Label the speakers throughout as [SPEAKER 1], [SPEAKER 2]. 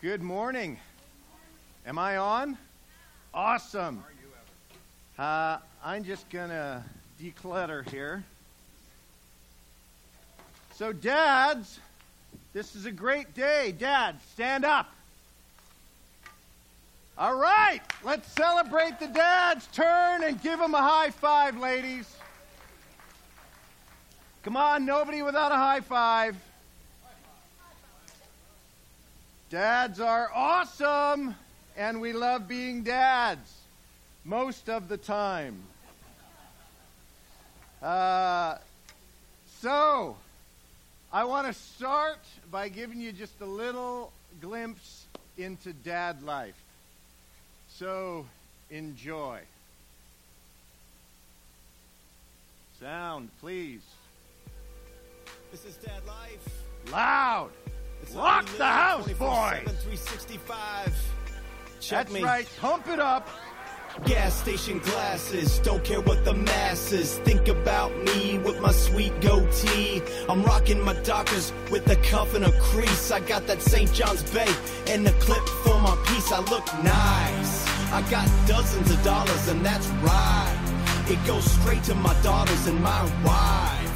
[SPEAKER 1] Good morning. Am I on? Awesome. Uh, I'm just going to declutter here. So, dads, this is a great day. Dads, stand up. All right, let's celebrate the dads. Turn and give them a high five, ladies. Come on, nobody without a high five. Dads are awesome, and we love being dads most of the time. Uh, so, I want to start by giving you just a little glimpse into dad life. So, enjoy. Sound, please.
[SPEAKER 2] This is Dad Life.
[SPEAKER 1] Loud.
[SPEAKER 2] It's
[SPEAKER 1] Rock
[SPEAKER 2] how we
[SPEAKER 1] the house,
[SPEAKER 2] 24/7,
[SPEAKER 1] boys.
[SPEAKER 2] 365. Check
[SPEAKER 1] That's
[SPEAKER 2] me.
[SPEAKER 1] right. Pump it up.
[SPEAKER 2] Gas station glasses, don't care what the masses think about me with my sweet goatee. I'm rocking my Dockers with a cuff and a crease. I got that St. John's Bay and the clip for my piece. I look nice. I got dozens of dollars and that's right. It goes straight to my daughters and my wife.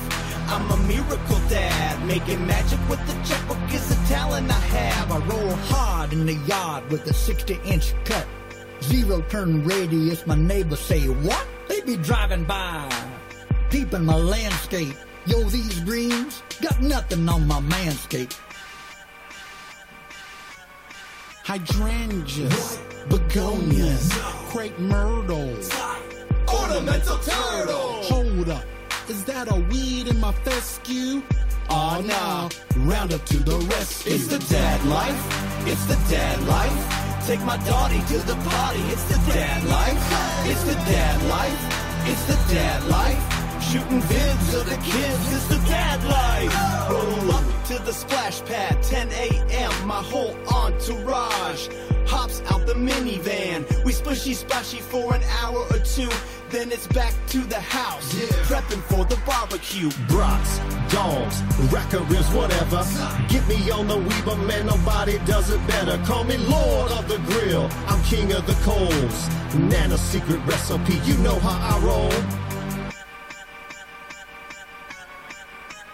[SPEAKER 2] I'm a miracle dad, making magic with the checkbook is a talent I have.
[SPEAKER 3] I roll hard in the yard with a 60 inch cut. Zero turn radius, my neighbors say, What? They be driving by, peeping my landscape. Yo, these greens got nothing on my manscape.
[SPEAKER 4] hydrangeas, begonias, crepe myrtles.
[SPEAKER 2] Ornamental turtle.
[SPEAKER 4] Hold up, is that a weed in my fescue? Oh no, Roundup to the rescue.
[SPEAKER 2] It's the dad life. It's the dad life. Take my daughter to the party. It's the dad life. It's the dad life. It's the dad life. Shooting vids of the kids. It's the dad life. Roll up to the splash pad. 10 a.m. My whole entourage hops out the minivan. We splishy splashy for an hour or two. Then it's back to the house. Prepping for the barbecue.
[SPEAKER 5] brats, dogs, racker ribs, whatever. Get me on the Weber, man, nobody does it better. Call me Lord of the Grill, I'm king of the coals. Nana's secret recipe, you know how I roll.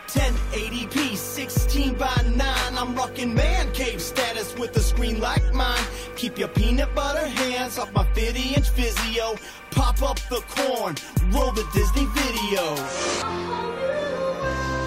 [SPEAKER 2] 1080p, 16 by 9. I'm rocking man cave status with a screen like mine. Keep your peanut butter hands off my 50 inch Vizio. Pop up the corn, roll the Disney video.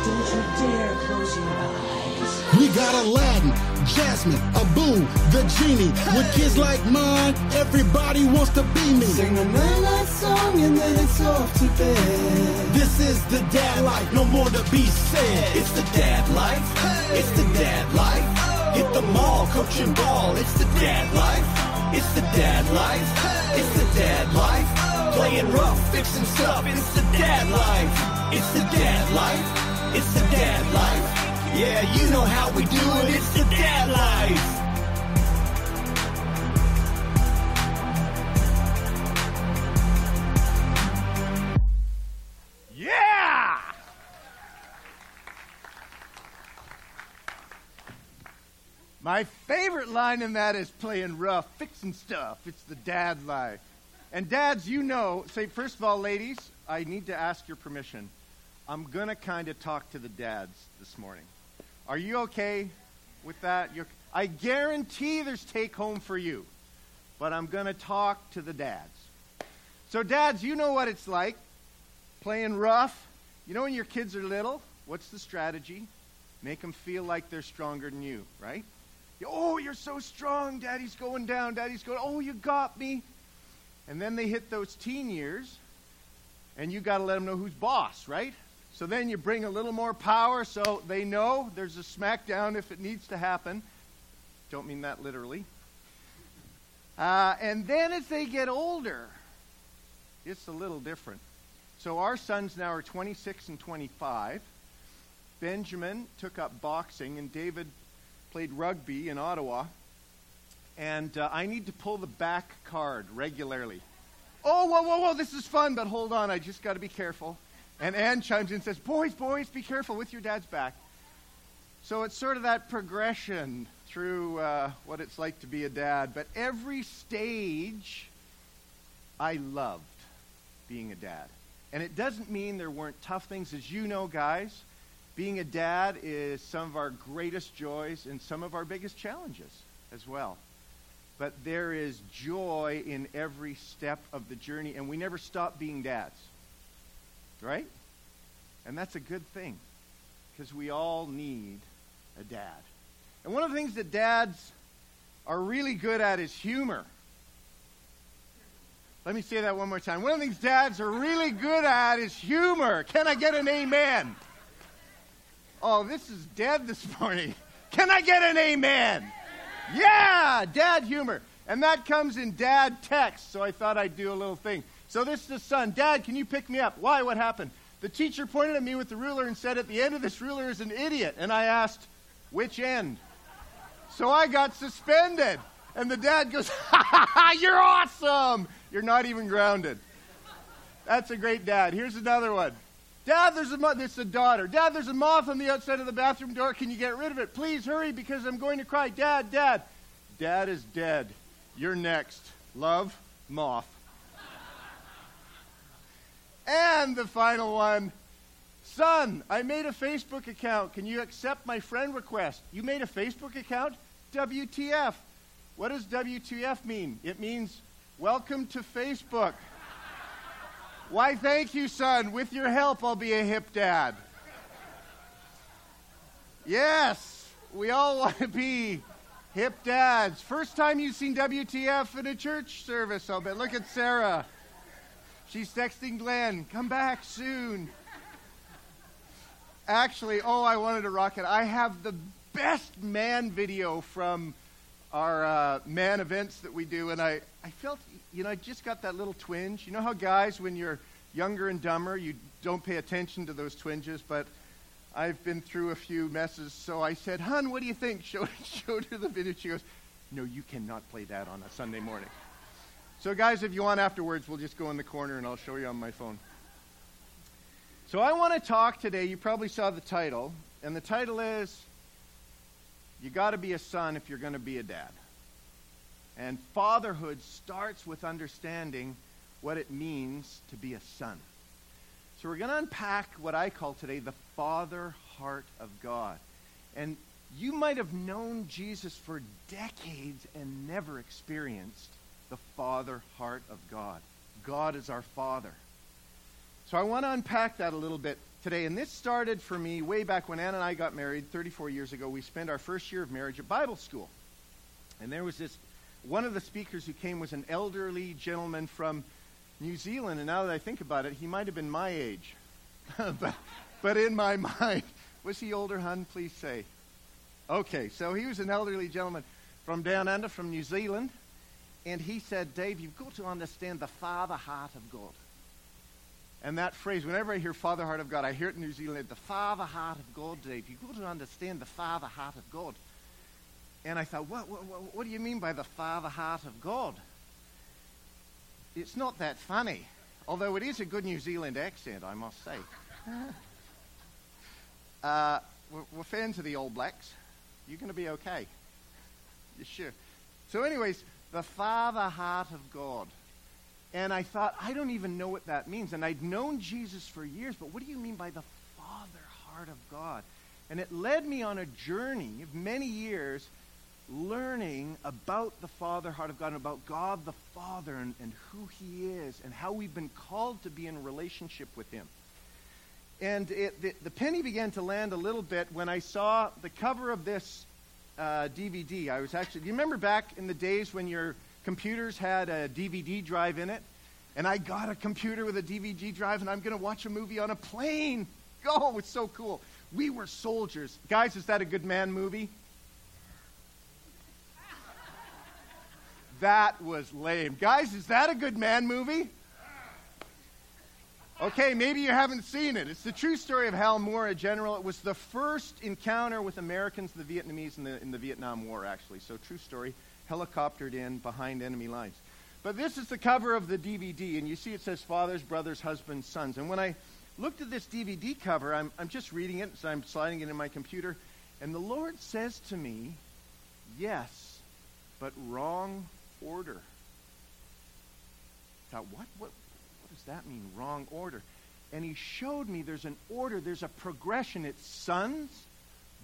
[SPEAKER 6] Don't you dare close your eyes.
[SPEAKER 4] We got Aladdin, Jasmine, Abu, the genie. With kids like mine, everybody wants to be me.
[SPEAKER 2] Sing a night song and then it's off to bed. This is the dad life, no more to be said. It's the dad life, it's the dad life. Hit the mall, coaching ball, it's the dad life. It's the dad life, it's the dad life. Playing rough, fixing stuff, it's the dad life. It's the dad life, it's the dad life. Yeah, you know how we do it, it's the dad life.
[SPEAKER 1] My favorite line in that is playing rough, fixing stuff. It's the dad life. And dads, you know, say, first of all, ladies, I need to ask your permission. I'm going to kind of talk to the dads this morning. Are you okay with that? You're, I guarantee there's take home for you, but I'm going to talk to the dads. So, dads, you know what it's like playing rough. You know when your kids are little, what's the strategy? Make them feel like they're stronger than you, right? Oh, you're so strong. Daddy's going down. Daddy's going, oh, you got me. And then they hit those teen years, and you got to let them know who's boss, right? So then you bring a little more power so they know there's a smackdown if it needs to happen. Don't mean that literally. Uh, and then as they get older, it's a little different. So our sons now are 26 and 25. Benjamin took up boxing, and David played rugby in Ottawa. And uh, I need to pull the back card regularly. Oh, whoa, whoa, whoa, this is fun, but hold on, I just got to be careful. And Anne chimes in and says, Boys, boys, be careful with your dad's back. So it's sort of that progression through uh, what it's like to be a dad. But every stage, I loved being a dad. And it doesn't mean there weren't tough things. As you know, guys, being a dad is some of our greatest joys and some of our biggest challenges as well. But there is joy in every step of the journey, and we never stop being dads. Right? And that's a good thing because we all need a dad. And one of the things that dads are really good at is humor. Let me say that one more time. One of the things dads are really good at is humor. Can I get an amen? Oh, this is dead this morning. Can I get an amen? Yeah, dad humor. And that comes in dad text, so I thought I'd do a little thing. So this is the son. Dad, can you pick me up? Why? What happened? The teacher pointed at me with the ruler and said, At the end of this ruler is an idiot. And I asked, Which end? So I got suspended. And the dad goes, Ha ha ha, you're awesome. You're not even grounded. That's a great dad. Here's another one. Dad, there's a moth. is a daughter. Dad, there's a moth on the outside of the bathroom door. Can you get rid of it? Please hurry because I'm going to cry. Dad, Dad. Dad is dead. You're next. Love, moth. And the final one. Son, I made a Facebook account. Can you accept my friend request? You made a Facebook account? WTF. What does WTF mean? It means welcome to Facebook. Why, thank you, son. With your help, I'll be a hip dad. Yes, we all want to be hip dads. First time you've seen WTF in a church service, I'll bet. Look at Sarah. She's texting Glenn, come back soon. Actually, oh, I wanted to rock it. I have the best man video from our uh, man events that we do, and I, I felt, you know, I just got that little twinge. You know how guys, when you're younger and dumber, you don't pay attention to those twinges, but I've been through a few messes, so I said, Hun, what do you think? Showed, showed her the video. She goes, No, you cannot play that on a Sunday morning. So, guys, if you want afterwards, we'll just go in the corner and I'll show you on my phone. So, I want to talk today. You probably saw the title, and the title is You Got to Be a Son If You're Going to Be a Dad. And fatherhood starts with understanding what it means to be a son. So, we're going to unpack what I call today the father heart of God. And you might have known Jesus for decades and never experienced the father heart of God. God is our father. So I want to unpack that a little bit today. And this started for me way back when Ann and I got married 34 years ago. We spent our first year of marriage at Bible school. And there was this, one of the speakers who came was an elderly gentleman from New Zealand. And now that I think about it, he might have been my age. but, but in my mind, was he older, hun? Please say. Okay, so he was an elderly gentleman from down under, from New Zealand. And he said, Dave, you've got to understand the father heart of God. And that phrase, whenever I hear father heart of God, I hear it in New Zealand, the father heart of God, Dave. You've got to understand the father heart of God. And I thought, what, what, what, do you mean by the father heart of God? It's not that funny, although it is a good New Zealand accent, I must say. uh, we're, we're fans of the All Blacks. You're going to be okay. You sure? So, anyways, the father heart of God. And I thought, I don't even know what that means. And I'd known Jesus for years, but what do you mean by the father heart of God? And it led me on a journey of many years learning about the father heart of God and about God the Father and, and who he is and how we've been called to be in relationship with him. And it, the, the penny began to land a little bit when I saw the cover of this uh, DVD. I was actually, do you remember back in the days when your computers had a DVD drive in it? And I got a computer with a DVD drive, and I'm going to watch a movie on a plane. Oh, it's so cool. We were soldiers. Guys, is that a good man movie? That was lame. Guys, is that a good man movie? Okay, maybe you haven't seen it. It's the true story of Hal Moore, a general. It was the first encounter with Americans, the Vietnamese, in the, in the Vietnam War, actually. So, true story. Helicoptered in behind enemy lines. But this is the cover of the DVD, and you see it says fathers, brothers, husbands, sons. And when I looked at this DVD cover, I'm, I'm just reading it, so I'm sliding it in my computer, And the Lord says to me, Yes, but wrong order. I thought, what, what, what does that mean, wrong order? And he showed me there's an order, there's a progression. It's sons,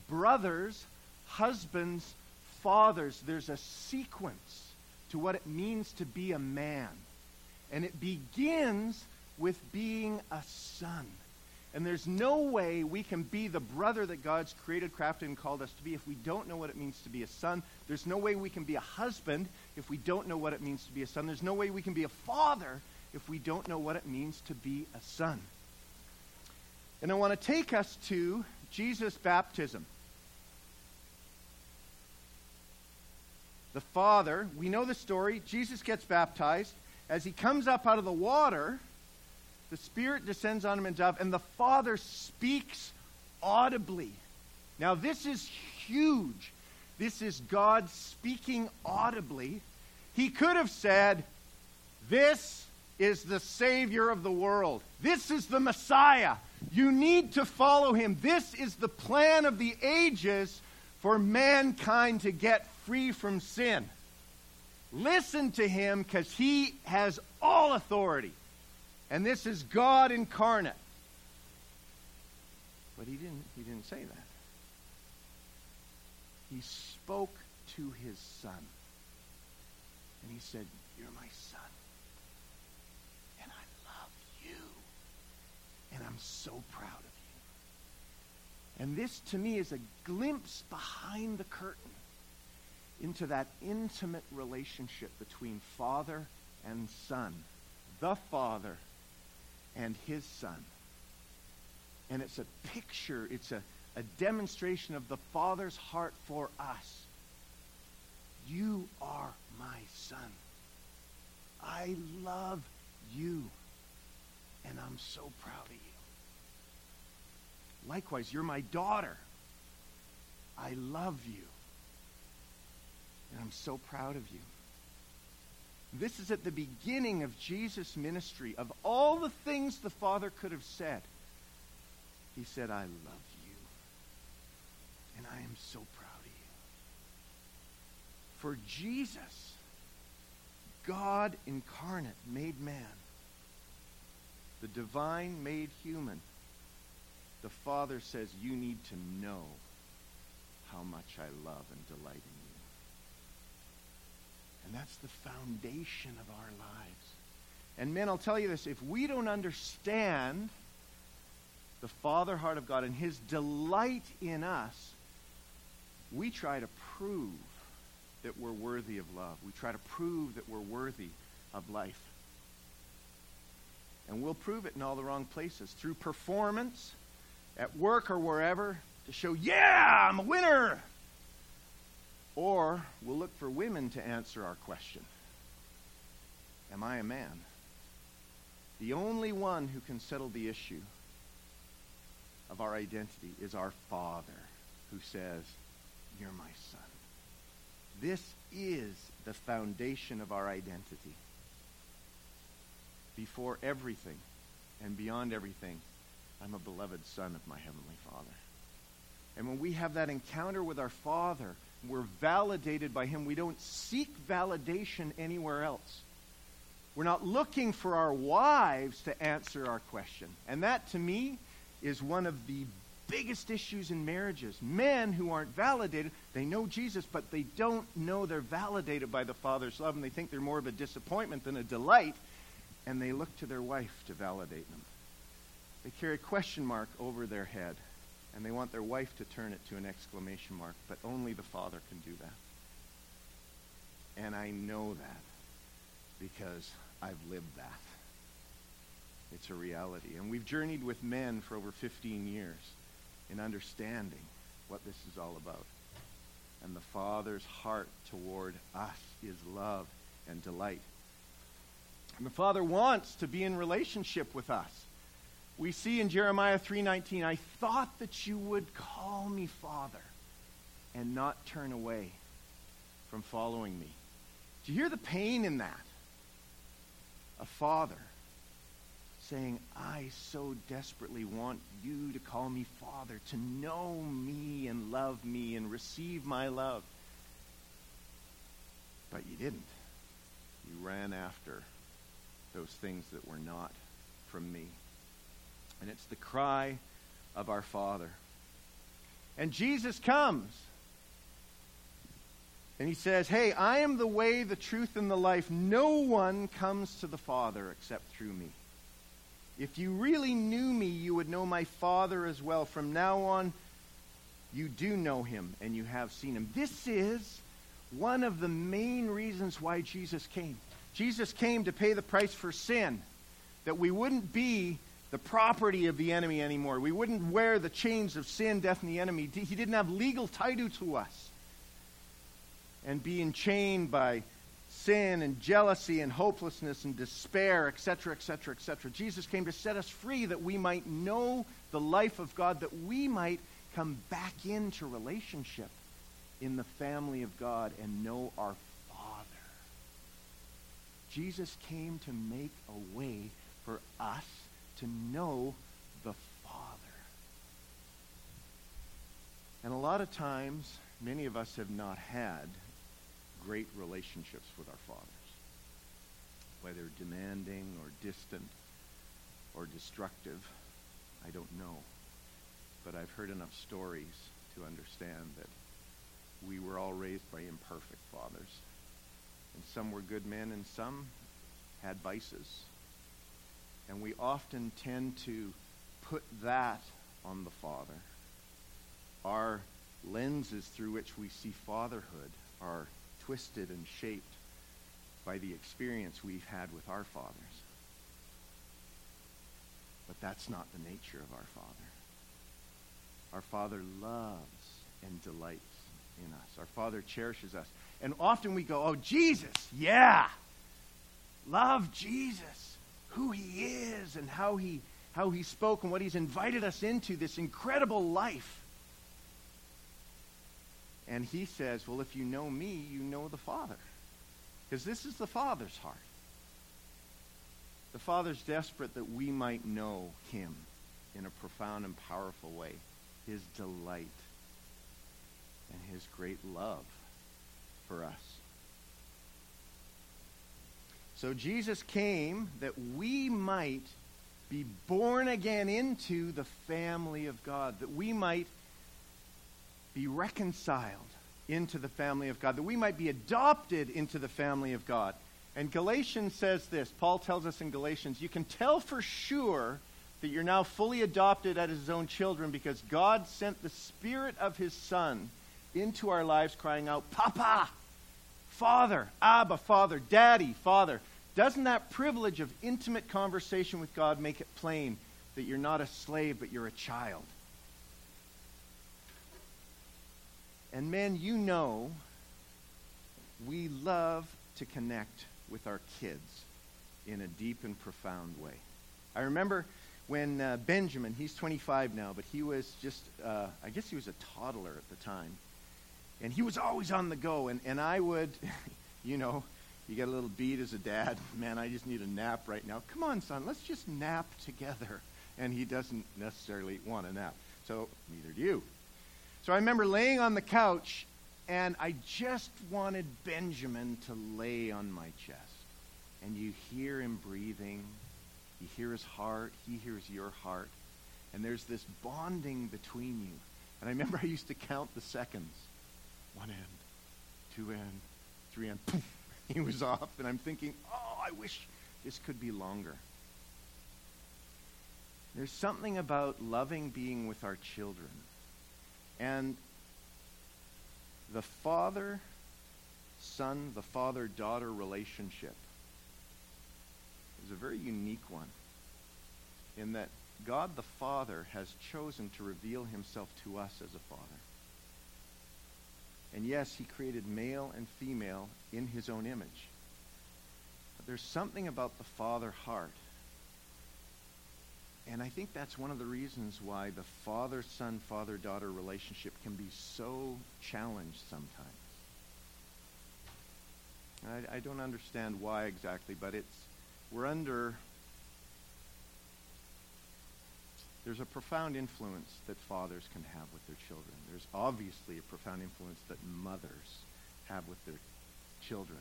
[SPEAKER 1] brothers, husbands, fathers. There's a sequence to what it means to be a man. And it begins with being a son. And there's no way we can be the brother that God's created, crafted, and called us to be if we don't know what it means to be a son. There's no way we can be a husband if we don't know what it means to be a son. There's no way we can be a father if we don't know what it means to be a son. And I want to take us to Jesus' baptism. The Father, we know the story. Jesus gets baptized. As he comes up out of the water, the Spirit descends on him in dove, and the Father speaks audibly. Now, this is huge. This is God speaking audibly. He could have said, This is the Savior of the world. This is the Messiah. You need to follow him. This is the plan of the ages for mankind to get free from sin. Listen to him because he has all authority. And this is God incarnate. But he didn't, he didn't say that. He spoke to his son. And he said, You're my son. And I love you. And I'm so proud of you. And this, to me, is a glimpse behind the curtain into that intimate relationship between father and son. The father and his son. And it's a picture, it's a, a demonstration of the Father's heart for us. You are my son. I love you. And I'm so proud of you. Likewise, you're my daughter. I love you. And I'm so proud of you. This is at the beginning of Jesus' ministry. Of all the things the Father could have said, he said, I love you. And I am so proud of you. For Jesus, God incarnate, made man, the divine made human, the Father says, You need to know how much I love and delight in you. And that's the foundation of our lives. And men, I'll tell you this if we don't understand the Father heart of God and His delight in us, we try to prove that we're worthy of love. We try to prove that we're worthy of life. And we'll prove it in all the wrong places through performance, at work or wherever, to show, yeah, I'm a winner. Or we'll look for women to answer our question Am I a man? The only one who can settle the issue of our identity is our Father who says, You're my son. This is the foundation of our identity. Before everything and beyond everything, I'm a beloved son of my Heavenly Father. And when we have that encounter with our Father, we're validated by Him. We don't seek validation anywhere else. We're not looking for our wives to answer our question. And that, to me, is one of the biggest issues in marriages. Men who aren't validated, they know Jesus, but they don't know they're validated by the Father's love, and they think they're more of a disappointment than a delight, and they look to their wife to validate them. They carry a question mark over their head and they want their wife to turn it to an exclamation mark, but only the father can do that. And I know that because I've lived that. It's a reality. And we've journeyed with men for over 15 years in understanding what this is all about. And the Father's heart toward us is love and delight. And the Father wants to be in relationship with us we see in Jeremiah 3:19, I thought that you would call me father and not turn away from following me. Do you hear the pain in that? A father saying, I so desperately want you to call me Father, to know me and love me and receive my love. But you didn't. You ran after those things that were not from me. And it's the cry of our Father. And Jesus comes. And he says, Hey, I am the way, the truth, and the life. No one comes to the Father except through me. If you really knew me, you would know my Father as well. From now on, you do know him and you have seen him. This is one of the main reasons why Jesus came. Jesus came to pay the price for sin, that we wouldn't be the property of the enemy anymore. We wouldn't wear the chains of sin, death, and the enemy. He didn't have legal title to us. And being chained by sin and jealousy and hopelessness and despair, etc., etc., etc. Jesus came to set us free that we might know the life of God, that we might come back into relationship in the family of God and know our Father. Jesus came to make a way for us to know the Father. And a lot of times, many of us have not had great relationships with our fathers, whether demanding or distant or destructive. I don't know. But I've heard enough stories to understand that we were all raised by imperfect fathers. And some were good men and some had vices. And we often tend to put that on the father. Our lenses through which we see fatherhood are twisted and shaped by the experience we've had with our fathers. But that's not the nature of our Father. Our Father loves and delights in us. Our Father cherishes us. And often we go, oh, Jesus, yeah. Love Jesus, who he is and how he, how he spoke and what he's invited us into, this incredible life. And he says, Well, if you know me, you know the Father. Because this is the Father's heart. The Father's desperate that we might know him in a profound and powerful way. His delight and his great love for us. So Jesus came that we might be born again into the family of God, that we might be reconciled into the family of God, that we might be adopted into the family of God. And Galatians says this Paul tells us in Galatians, you can tell for sure that you're now fully adopted as his own children because God sent the Spirit of his Son into our lives, crying out, Papa, Father, Abba, Father, Daddy, Father. Doesn't that privilege of intimate conversation with God make it plain that you're not a slave, but you're a child? And men, you know, we love to connect with our kids in a deep and profound way. I remember when uh, Benjamin, he's 25 now, but he was just, uh, I guess he was a toddler at the time. And he was always on the go. And, and I would, you know, you get a little beat as a dad. Man, I just need a nap right now. Come on, son, let's just nap together. And he doesn't necessarily want a nap. So neither do you. So I remember laying on the couch, and I just wanted Benjamin to lay on my chest. And you hear him breathing, you hear his heart, he hears your heart, and there's this bonding between you. And I remember I used to count the seconds one end, two end, three end, poof, he was off. And I'm thinking, oh, I wish this could be longer. There's something about loving being with our children and the father son, the father daughter relationship is a very unique one in that God the Father has chosen to reveal himself to us as a father. And yes, he created male and female in his own image. But there's something about the father heart and I think that's one of the reasons why the father son, father daughter relationship can be so challenged sometimes. I, I, don't understand why exactly, but it's we're under there's a profound influence that fathers can have with their children. There's obviously a profound influence that mothers have with their children.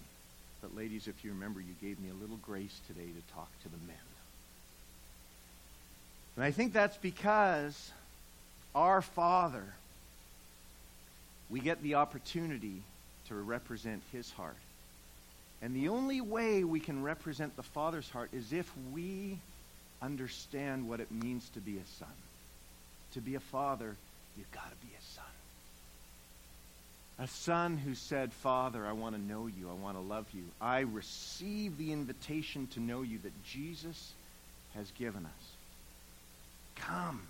[SPEAKER 1] But, ladies, if you remember, you gave me a little grace today to talk to the men. And I think that's because our Father, we get the opportunity to represent His heart. And the only way we can represent the Father's heart is if we understand what it means to be a son. To be a father, you've got to be a son. A son who said, Father, I want to know you. I want to love you. I receive the invitation to know you that Jesus has given us. Come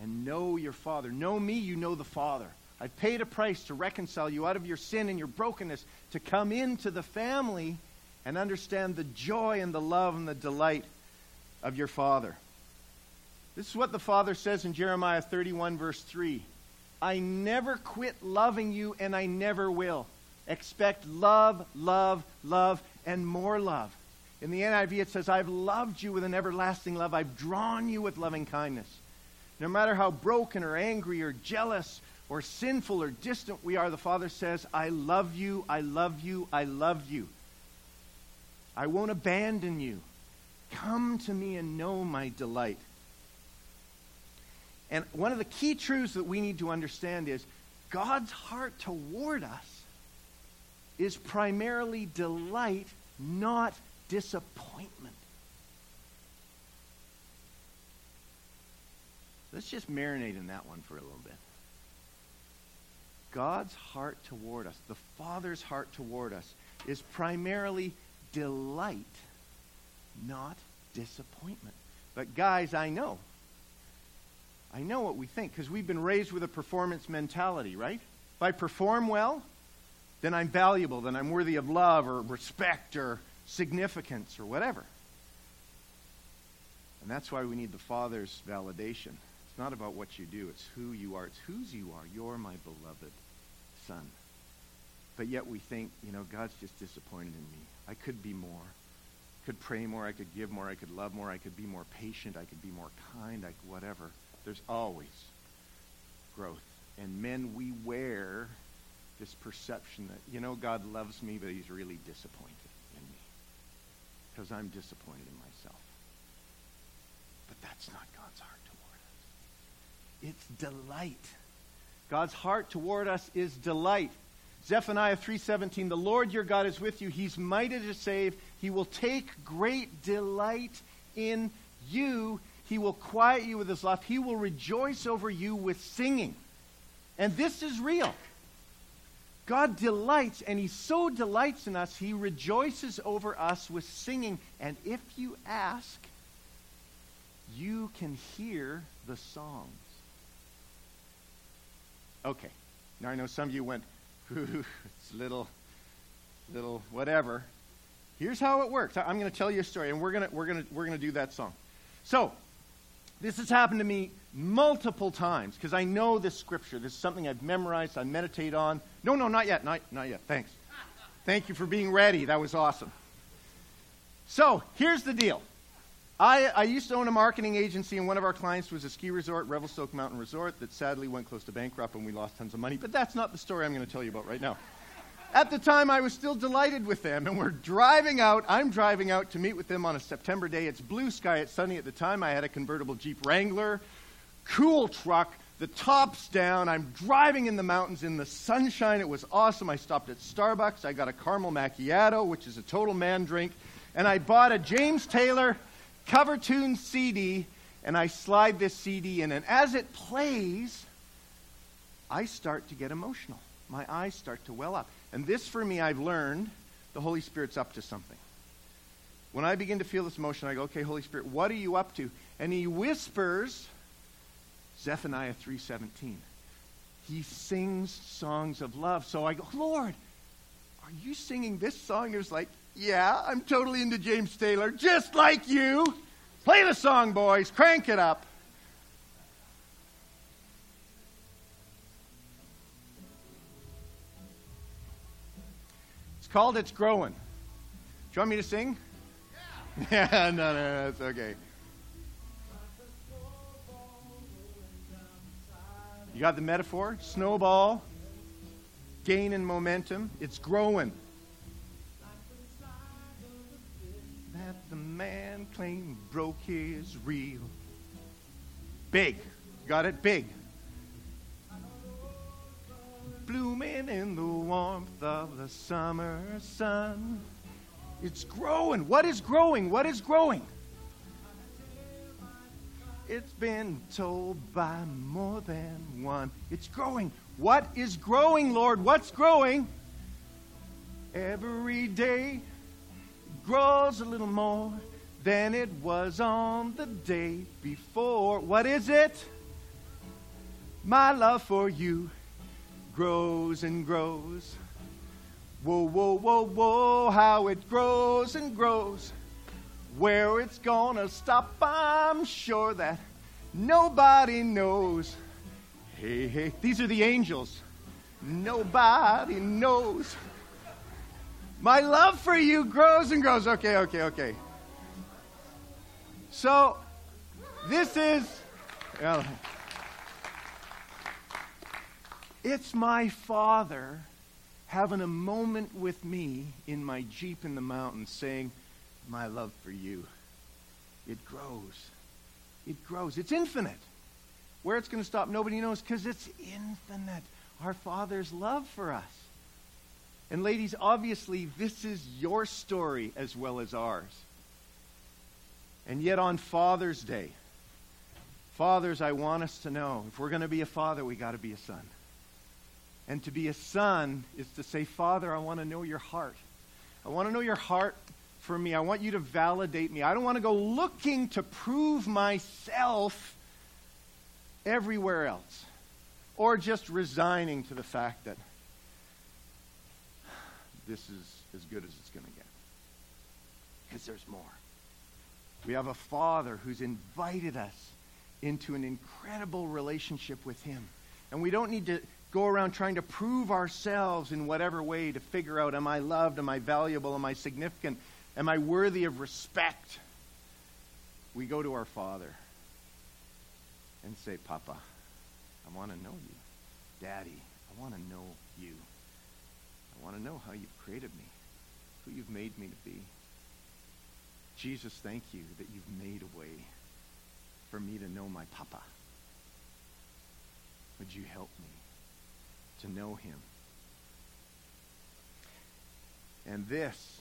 [SPEAKER 1] and know your Father. Know me, you know the Father. I've paid a price to reconcile you out of your sin and your brokenness, to come into the family and understand the joy and the love and the delight of your Father. This is what the Father says in Jeremiah 31, verse 3. I never quit loving you, and I never will. Expect love, love, love, and more love. In the NIV, it says, I've loved you with an everlasting love. I've drawn you with loving kindness. No matter how broken or angry or jealous or sinful or distant we are, the Father says, I love you, I love you, I love you. I won't abandon you. Come to me and know my delight. And one of the key truths that we need to understand is God's heart toward us is primarily delight, not disappointment. Let's just marinate in that one for a little bit. God's heart toward us, the Father's heart toward us, is primarily delight, not disappointment. But, guys, I know. I know what we think because we've been raised with a performance mentality, right? If I perform well, then I'm valuable, then I'm worthy of love or respect or significance or whatever. And that's why we need the Father's validation. It's not about what you do, it's who you are, it's whose you are. You're my beloved Son. But yet we think, you know, God's just disappointed in me. I could be more could pray more, I could give more, I could love more, I could be more patient, I could be more kind, I whatever. There's always growth. And men, we wear this perception that, you know, God loves me, but he's really disappointed in me. Because I'm disappointed in myself. But that's not God's heart toward us. It's delight. God's heart toward us is delight. Zephaniah 3:17 The Lord your God is with you. He's mighty to save. He will take great delight in you. He will quiet you with his love. He will rejoice over you with singing. And this is real. God delights, and He so delights in us, He rejoices over us with singing. And if you ask, you can hear the songs. Okay. Now I know some of you went, it's little, little whatever. Here's how it works. I'm going to tell you a story, and we're going to we're going to we're going to do that song. So, this has happened to me multiple times because I know this scripture. This is something I've memorized. I meditate on. No, no, not yet. Not not yet. Thanks. Thank you for being ready. That was awesome. So here's the deal. I, I, used to own a marketing agency, and one of our clients was a ski resort, Revelstoke Mountain Resort, that sadly went close to bankrupt and we lost tons of money. But that's not the story I'm going to tell you about right now. At the time, I was still delighted with them, and we're driving out. I'm driving out to meet with them on a September day. It's blue sky, it's sunny at the time. I had a convertible Jeep Wrangler, cool truck, the top's down. I'm driving in the mountains in the sunshine. It was awesome. I stopped at Starbucks. I got a caramel macchiato, which is a total man drink, and I bought a James Taylor cover tune CD, and I slide this CD in. And as it plays, I start to get emotional. My eyes start to well up. And this, for me, I've learned the Holy Spirit's up to something. When I begin to feel this emotion, I go, okay, Holy Spirit, what are you up to? And he whispers Zephaniah 3.17. He sings songs of love. So I go, Lord, are you singing this song? It was like, yeah, I'm totally into James Taylor, just like you. Play the song, boys. Crank it up. It's called It's Growing. Do you want me to sing? Yeah. Yeah, no, no, no, it's okay. You got the metaphor? Snowball, Gaining momentum. It's growing. That the man claimed broke his reel. Big. Got it? Big. Blooming in the warmth of the summer sun. It's growing. What is growing? What is growing? It's been told by more than one. It's growing. What is growing, Lord? What's growing? Every day grows a little more than it was on the day before. What is it? My love for you grows and grows. Whoa, whoa, whoa, whoa, how it grows and grows. Where it's gonna stop, I'm sure that nobody knows. Hey, hey, these are the angels. Nobody knows. My love for you grows and grows. Okay, okay, okay. So, this is. Well, it's my father having a moment with me in my Jeep in the mountains saying, My love for you. It grows. It grows. It's infinite. Where it's going to stop, nobody knows because it's infinite. Our Father's love for us. And, ladies, obviously, this is your story as well as ours. And yet, on Father's Day, fathers, I want us to know if we're going to be a father, we got to be a son. And to be a son is to say, Father, I want to know your heart. I want to know your heart for me. I want you to validate me. I don't want to go looking to prove myself everywhere else or just resigning to the fact that this is as good as it's going to get. Because there's more. We have a Father who's invited us into an incredible relationship with Him. And we don't need to go around trying to prove ourselves in whatever way to figure out am I loved? Am I valuable? Am I significant? Am I worthy of respect? We go to our Father and say, Papa, I want to know you. Daddy, I want to know you. I want to know how you've created me, who you've made me to be. Jesus, thank you that you've made a way for me to know my Papa. Would you help me to know him? And this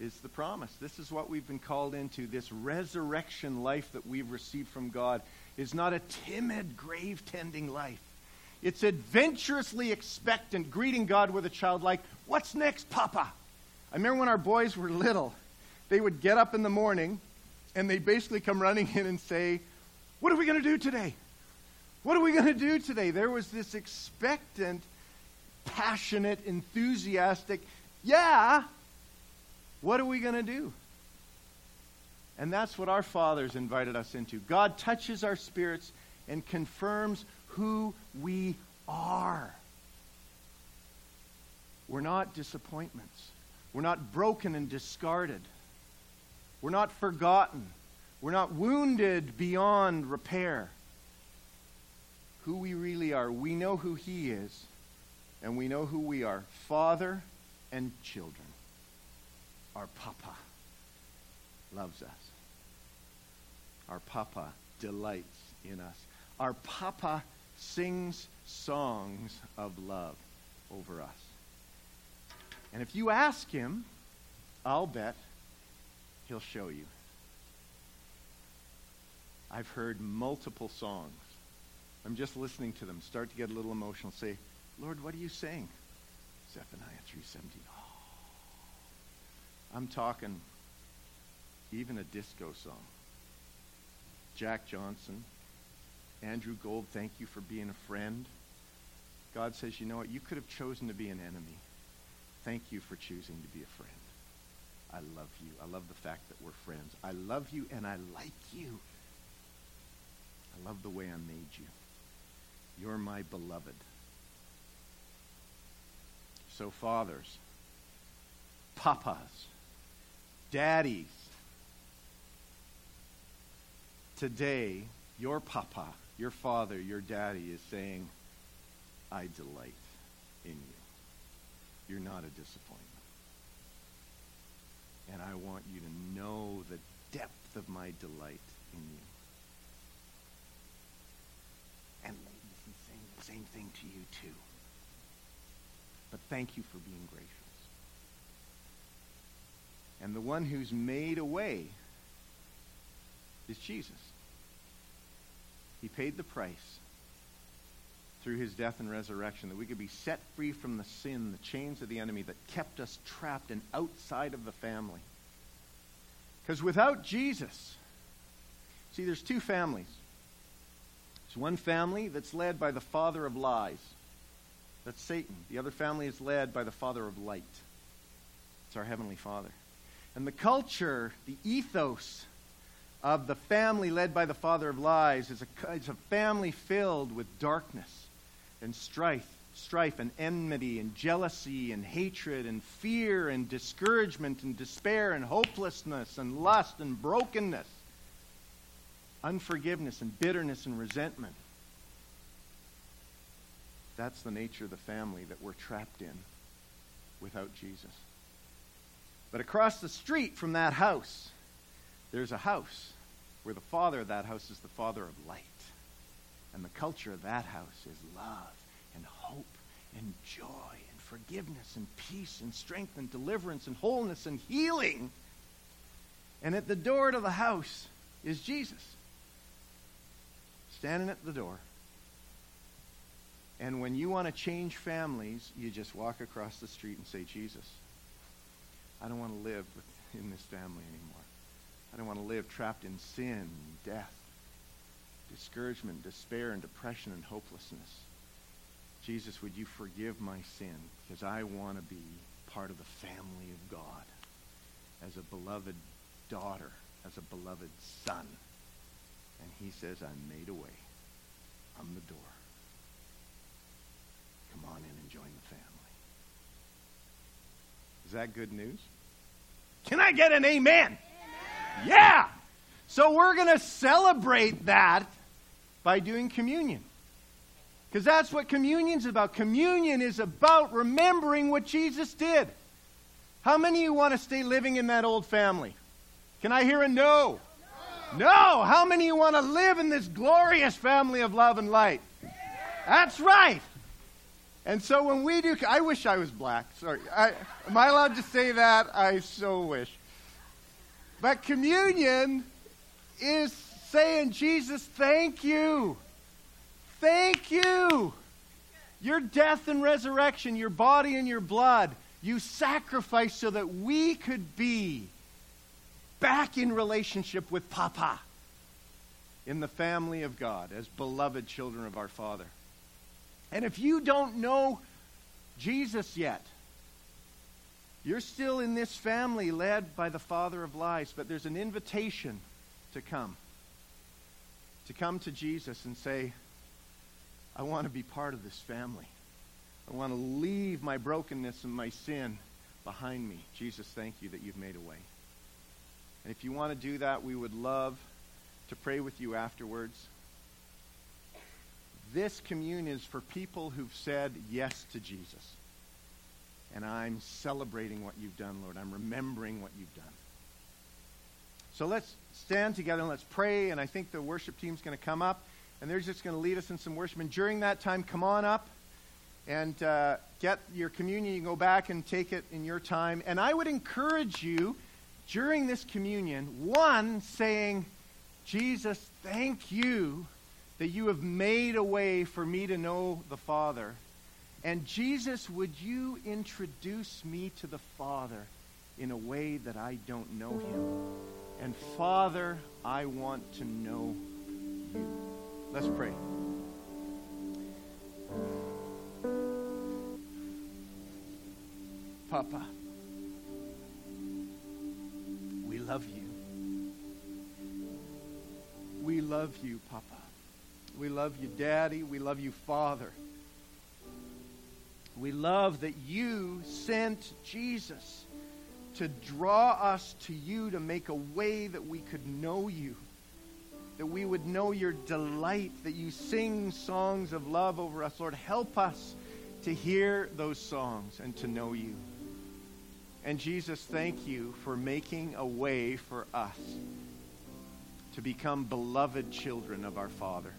[SPEAKER 1] is the promise. This is what we've been called into. This resurrection life that we've received from God is not a timid, grave tending life. It's adventurously expectant, greeting God with a childlike, What's next, Papa? I remember when our boys were little, they would get up in the morning and they'd basically come running in and say, What are we going to do today? What are we going to do today? There was this expectant, passionate, enthusiastic, yeah, what are we going to do? And that's what our fathers invited us into. God touches our spirits and confirms who we are. We're not disappointments. We're not broken and discarded. We're not forgotten. We're not wounded beyond repair. Who we really are. We know who He is, and we know who we are Father and children. Our Papa loves us. Our Papa delights in us. Our Papa sings songs of love over us. And if you ask him, I'll bet he'll show you. I've heard multiple songs. I'm just listening to them. Start to get a little emotional. Say, Lord, what are you saying? Zephaniah 3.17. Oh. I'm talking even a disco song. Jack Johnson, Andrew Gold, thank you for being a friend. God says, you know what? You could have chosen to be an enemy. Thank you for choosing to be a friend. I love you. I love the fact that we're friends. I love you and I like you. I love the way I made you. You're my beloved. So, fathers, papas, daddies, today, your papa, your father, your daddy is saying, I delight in you. You're not a disappointment. And I want you to know the depth of my delight in you. And ladies, he's saying the same thing to you too. But thank you for being gracious. And the one who's made a way is Jesus. He paid the price through his death and resurrection that we could be set free from the sin, the chains of the enemy that kept us trapped and outside of the family. Because without Jesus, see, there's two families. There's one family that's led by the father of lies. That's Satan. The other family is led by the father of light. It's our heavenly father. And the culture, the ethos of the family led by the father of lies is a, is a family filled with darkness and strife, strife and enmity and jealousy and hatred and fear and discouragement and despair and hopelessness and lust and brokenness, unforgiveness and bitterness and resentment. That's the nature of the family that we're trapped in without Jesus. But across the street from that house, there's a house where the father of that house is the father of light. And the culture of that house is love and hope and joy and forgiveness and peace and strength and deliverance and wholeness and healing. And at the door to the house is Jesus, standing at the door. And when you want to change families, you just walk across the street and say, Jesus, I don't want to live in this family anymore. I don't want to live trapped in sin death, discouragement, despair, and depression and hopelessness. Jesus, would you forgive my sin? Because I want to be part of the family of God as a beloved daughter, as a beloved son. And he says, I'm made a way. I'm the door. Come on in and join the family. Is that good news? Can I get an amen? Yeah. So we're going to celebrate that by doing communion. Because that's what communion's about. Communion is about remembering what Jesus did. How many of you want to stay living in that old family? Can I hear a no? No. How many you want to live in this glorious family of love and light? That's right. And so when we do, I wish I was black. Sorry. I, am I allowed to say that? I so wish. But communion is saying, Jesus, thank you. Thank you. Your death and resurrection, your body and your blood, you sacrificed so that we could be back in relationship with Papa in the family of God as beloved children of our Father. And if you don't know Jesus yet, you're still in this family led by the father of lies, but there's an invitation to come. To come to Jesus and say, I want to be part of this family. I want to leave my brokenness and my sin behind me. Jesus, thank you that you've made a way. And if you want to do that, we would love to pray with you afterwards. This communion is for people who've said yes to Jesus. And I'm celebrating what you've done, Lord. I'm remembering what you've done. So let's stand together and let's pray. And I think the worship team's going to come up and they're just going to lead us in some worship. And during that time, come on up and uh, get your communion. You can go back and take it in your time. And I would encourage you during this communion, one, saying, Jesus, thank you that you have made a way for me to know the Father. And Jesus, would you introduce me to the Father in a way that I don't know him? And Father, I want to know you. Let's pray. Papa, love you. We love you, Papa. We love you, Daddy. We love you, Father. We love that you sent Jesus to draw us to you, to make a way that we could know you. that we would know your delight, that you sing songs of love over us. Lord, help us to hear those songs and to know you. And Jesus, thank you for making a way for us to become beloved children of our Father.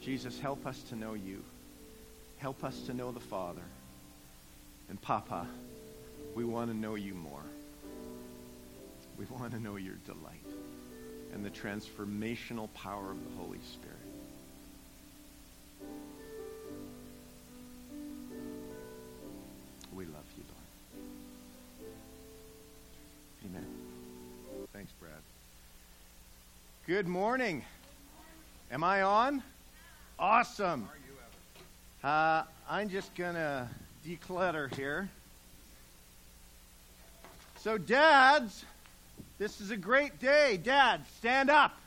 [SPEAKER 1] Jesus, help us to know you. Help us to know the Father. And Papa, we want to know you more. We want to know your delight and the transformational power of the Holy Spirit. We love you, Lord. Amen. Thanks, Brad. Good morning. Am I on? Awesome. Uh, I'm just going to declutter here. So, dads, this is a great day. Dad, stand up.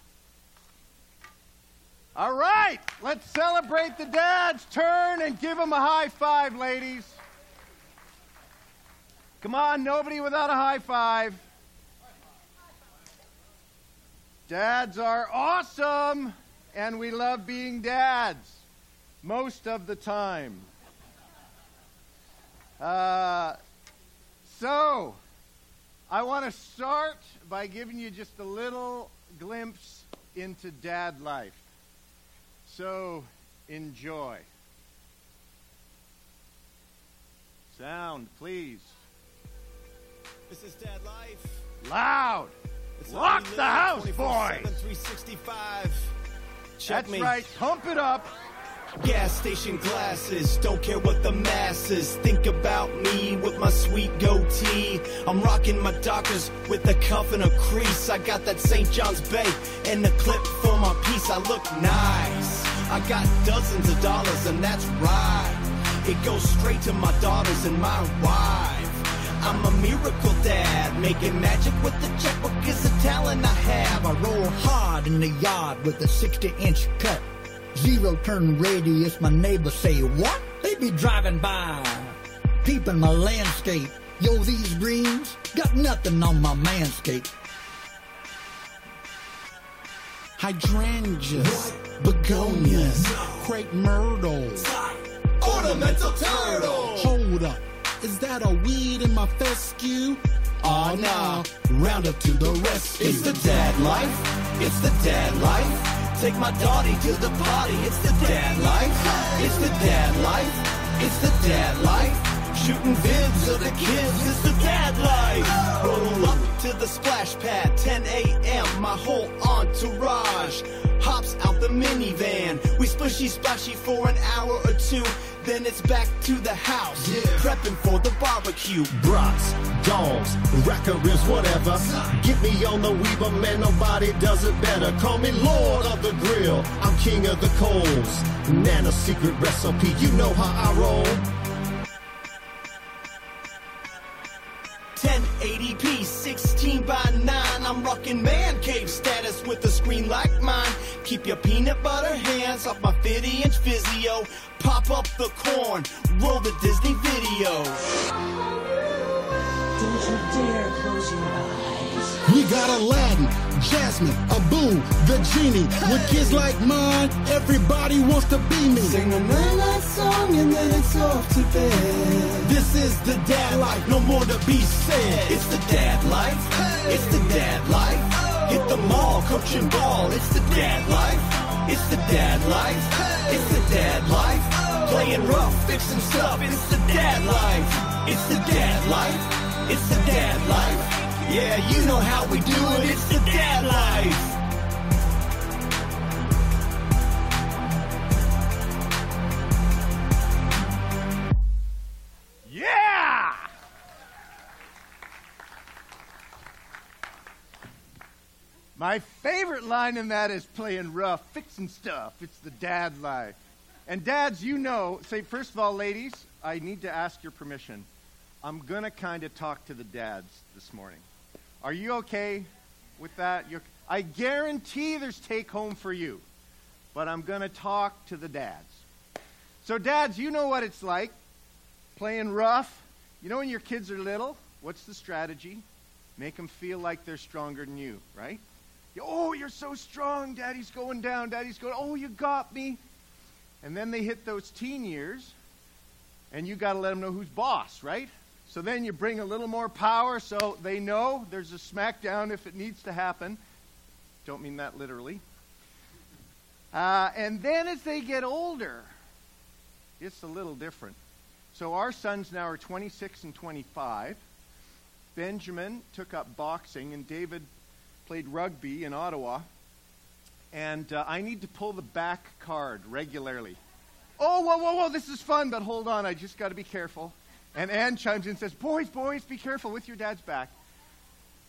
[SPEAKER 1] All right, let's celebrate the dads. Turn and give them a high five, ladies. Come on, nobody without a high five. Dads are awesome, and we love being dads most of the time. Uh, so, I want to start by giving you just a little glimpse into dad life. So, enjoy. Sound, please.
[SPEAKER 2] This is Dad Life.
[SPEAKER 1] Loud.
[SPEAKER 2] It's we
[SPEAKER 1] the house,
[SPEAKER 2] 24/7, 365. Check
[SPEAKER 1] That's
[SPEAKER 2] me.
[SPEAKER 1] right. Pump it up.
[SPEAKER 2] Gas station glasses, don't care what the masses think about me with my sweet goatee. I'm rocking my Dockers with a cuff and a crease. I got that St. John's Bay and the clip for my piece. I look nice. I got dozens of dollars and that's right. It goes straight to my daughters and my wife. I'm a miracle dad, making magic with the checkbook is a talent I have.
[SPEAKER 3] I roll hard in the yard with a 60 inch cut. Zero turn radius, my neighbors say, what? They be driving by, peeping my landscape. Yo, these greens got nothing on my manscape.
[SPEAKER 4] Hydrangeas, begonias, crepe myrtles.
[SPEAKER 2] Ornamental turtle.
[SPEAKER 4] Hold up, is that a weed in my fescue? Oh nah, Roundup to the rescue.
[SPEAKER 2] It's the dad life. It's the dad life. Take my daughter to the party. It's the dad life. It's the dad life. It's the dad life. Shooting vids of the kids. It's the dad life. Roll up to the splash pad. 10 a.m. My whole entourage hops out the minivan. We splishy splashy for an hour or two. Then it's back to the house. Prepping for the barbecue.
[SPEAKER 5] Brats, dogs, racker ribs, whatever. Get me on the Weber, man, nobody does it better. Call me Lord of the Grill, I'm King of the Coals. Nana secret recipe, you know how I roll.
[SPEAKER 2] 1080p, 16 by 9. I'm rocking man cave status with a screen like mine. Keep your peanut butter hands off my 50 inch Vizio. Pop up the corn, roll the Disney video.
[SPEAKER 6] Don't you dare close your eyes.
[SPEAKER 4] We got Aladdin, Jasmine, Abu, the genie. With kids like mine, everybody wants to be me.
[SPEAKER 2] Sing a night song and then it's off to bed. This is the dad life, no more to be said. It's the dad life, it's the dad life. Hit the mall, coaching ball, it's the dad life. It's the dad life, it's the dad life. Playing rough, fixing stuff, it's the dad life. It's the dad life, it's the dad life. Yeah, you know how we do it, it's the dad life.
[SPEAKER 1] My favorite line in that is playing rough, fixing stuff. It's the dad life. And dads, you know, say, first of all, ladies, I need to ask your permission. I'm going to kind of talk to the dads this morning. Are you okay with that? You're, I guarantee there's take home for you, but I'm going to talk to the dads. So, dads, you know what it's like playing rough. You know when your kids are little, what's the strategy? Make them feel like they're stronger than you, right? Oh, you're so strong. Daddy's going down. Daddy's going, oh, you got me. And then they hit those teen years, and you got to let them know who's boss, right? So then you bring a little more power so they know there's a smackdown if it needs to happen. Don't mean that literally. Uh, and then as they get older, it's a little different. So our sons now are 26 and 25. Benjamin took up boxing, and David played rugby in Ottawa. And uh, I need to pull the back card regularly. Oh, whoa, whoa, whoa, this is fun, but hold on, I just got to be careful. And Anne chimes in and says, Boys, boys, be careful with your dad's back.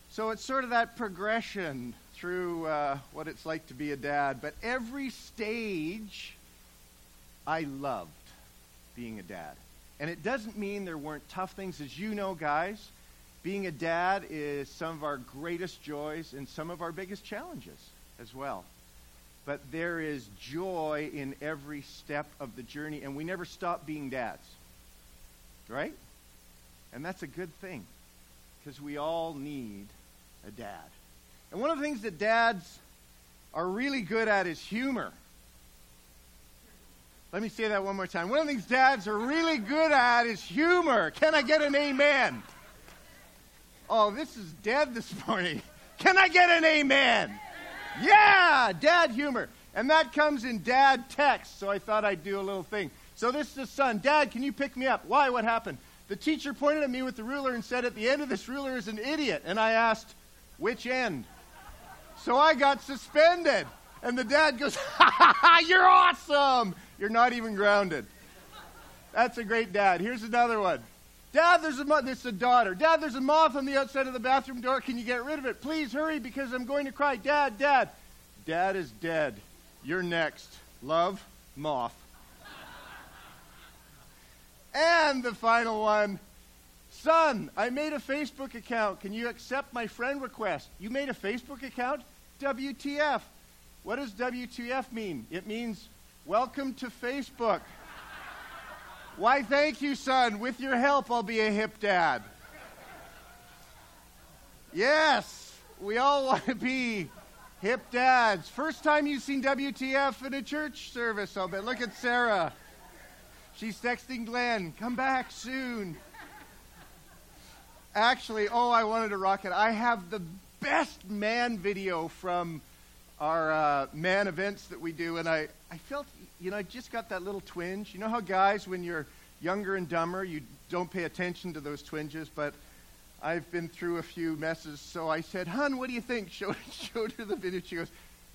[SPEAKER 1] So it's sort of that progression through uh, what it's like to be a dad. But every stage, I loved being a dad. And it doesn't mean there weren't tough things. As you know, guys, being a dad is some of our greatest joys and some of our biggest challenges as well. But there is joy in every step of the journey, and we never stop being dads. Right? And that's a good thing because we all need a dad. And one of the things that dads are really good at is humor. Let me say that one more time. One of the things dads are really good at is humor. Can I get an amen? Oh, this is Dad this morning. Can I get an amen? Yeah, dad humor. And that comes in dad text, so I thought I'd do a little thing. So this is the son. Dad, can you pick me up? Why? What happened? The teacher pointed at me with the ruler and said, At the end of this ruler is an idiot. And I asked, Which end? So I got suspended. And the dad goes, Ha ha ha, you're awesome. You're not even grounded. That's a great dad. Here's another one. Dad, there's a moth. this is a daughter. Dad, there's a moth on the outside of the bathroom door. Can you get rid of it? Please hurry because I'm going to cry. Dad, Dad. Dad is dead. You're next. Love, moth. and the final one. Son, I made a Facebook account. Can you accept my friend request? You made a Facebook account? WTF. What does WTF mean? It means welcome to Facebook. Why, thank you, son. With your help, I'll be a hip dad. Yes, we all want to be hip dads. First time you've seen WTF in a church service, I'll bet. Look at Sarah. She's texting Glenn, come back soon. Actually, oh, I wanted to rock it. I have the best man video from our uh, man events that we do, and I, I felt, you know, I just got that little twinge. You know how guys, when you're younger and dumber, you don't pay attention to those twinges, but I've been through a few messes, so I said, Hun, what do you think? Showed, showed her the video. She goes,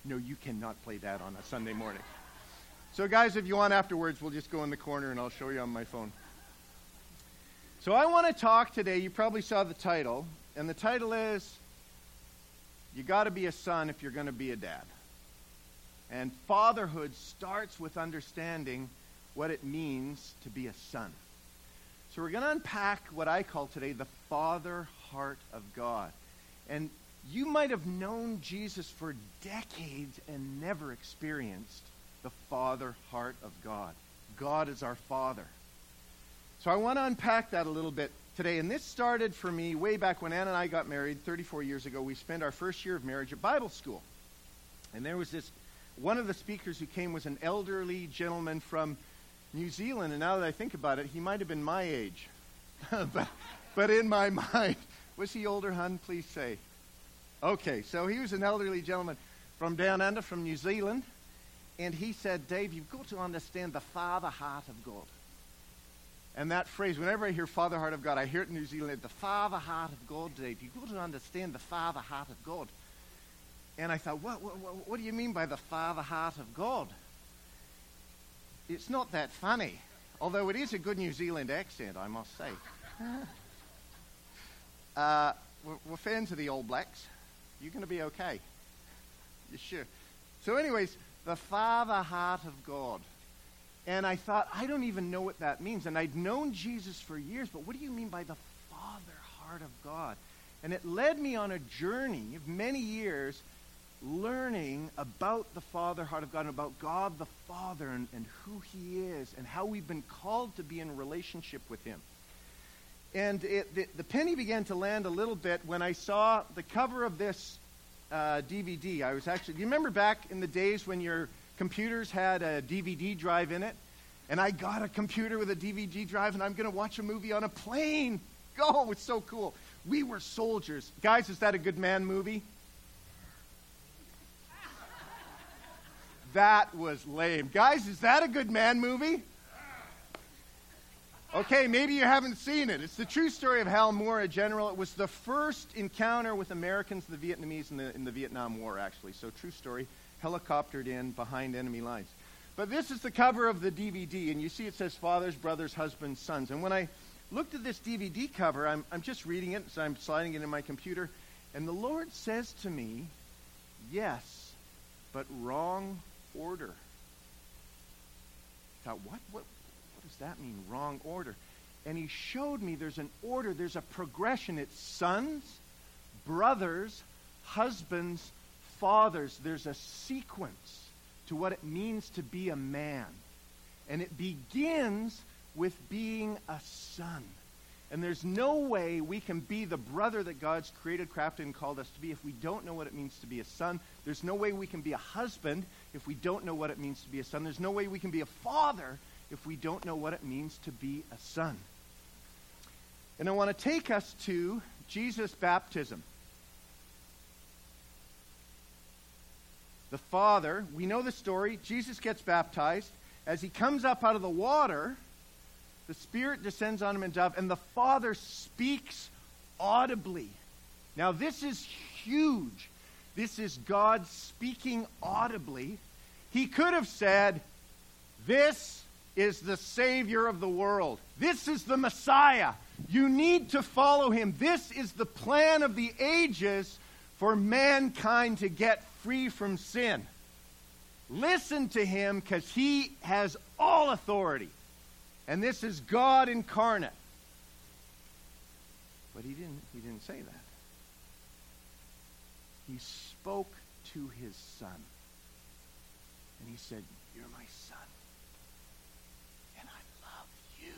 [SPEAKER 1] No, you cannot play that on a Sunday morning. So, guys, if you want afterwards, we'll just go in the corner and I'll show you on my phone. So, I want to talk today. You probably saw the title, and the title is You Got to Be a Son If You're Going to Be a Dad. And fatherhood starts with understanding what it means to be a son. So, we're going to unpack what I call today the father heart of God. And you might have known Jesus for decades and never experienced the father heart of God. God is our father. So I want to unpack that a little bit today. And this started for me way back when Ann and I got married 34 years ago. We spent our first year of marriage at Bible school. And there was this, one of the speakers who came was an elderly gentleman from New Zealand. And now that I think about it, he might have been my age. but, but in my mind, was he older, hun? Please say. Okay, so he was an elderly gentleman from down under, from New Zealand. And he said, Dave, you've got to understand the father heart of God. And that phrase, whenever I hear Father Heart of God, I hear it in New Zealand, the Father Heart of God, Dave. You've got to understand the Father Heart of God. And I thought, what, what, what do you mean by the Father Heart of God? It's not that funny, although it is a good New Zealand accent, I must say. uh, we're, we're fans of the All Blacks. You're going to be okay. You sure? So, anyways, the Father Heart of God. And I thought, I don't even know what that means. And I'd known Jesus for years, but what do you mean by the Father heart of God? And it led me on a journey of many years learning about the Father heart of God and about God the Father and, and who He is and how we've been called to be in relationship with Him. And it, the, the penny began to land a little bit when I saw the cover of this uh, DVD. I was actually, do you remember back in the days when your computers had a DVD drive in it? And I got a computer with a DVD drive, and I'm going to watch a movie on a plane. Oh, it's so cool. We were soldiers. Guys, is that a good man movie? That was lame. Guys, is that a good man movie? Okay, maybe you haven't seen it. It's the true story of Hal Moore, a general. It was the first encounter with Americans the Vietnamese in the, in the Vietnam War, actually. So, true story. Helicoptered in behind enemy lines. But this is the cover of the DVD, and you see it says fathers, brothers, husbands, sons. And when I looked at this DVD cover, I'm, I'm just reading it, so I'm sliding it in my computer, and the Lord says to me, Yes, but wrong order. Thought, what? What? What does that mean? Wrong order. And he showed me there's an order, there's a progression. It's sons, brothers, husbands, fathers. There's a sequence to what it means to be a man. And it begins with being a son. And there's no way we can be the brother that God's created, crafted, and called us to be if we don't know what it means to be a son. There's no way we can be a husband if we don't know what it means to be a son. There's no way we can be a father if we don't know what it means to be a son. And I want to take us to Jesus' baptism. The Father, we know the story. Jesus gets baptized. As he comes up out of the water, the Spirit descends on him in dove, and the Father speaks audibly. Now, this is huge. This is God speaking audibly. He could have said, This is the Savior of the world. This is the Messiah. You need to follow him. This is the plan of the ages for mankind to get free from sin. Listen to him because he has all authority. And this is God incarnate. But he didn't, he didn't say that. He spoke to his son. And he said, You're my son. And I love you.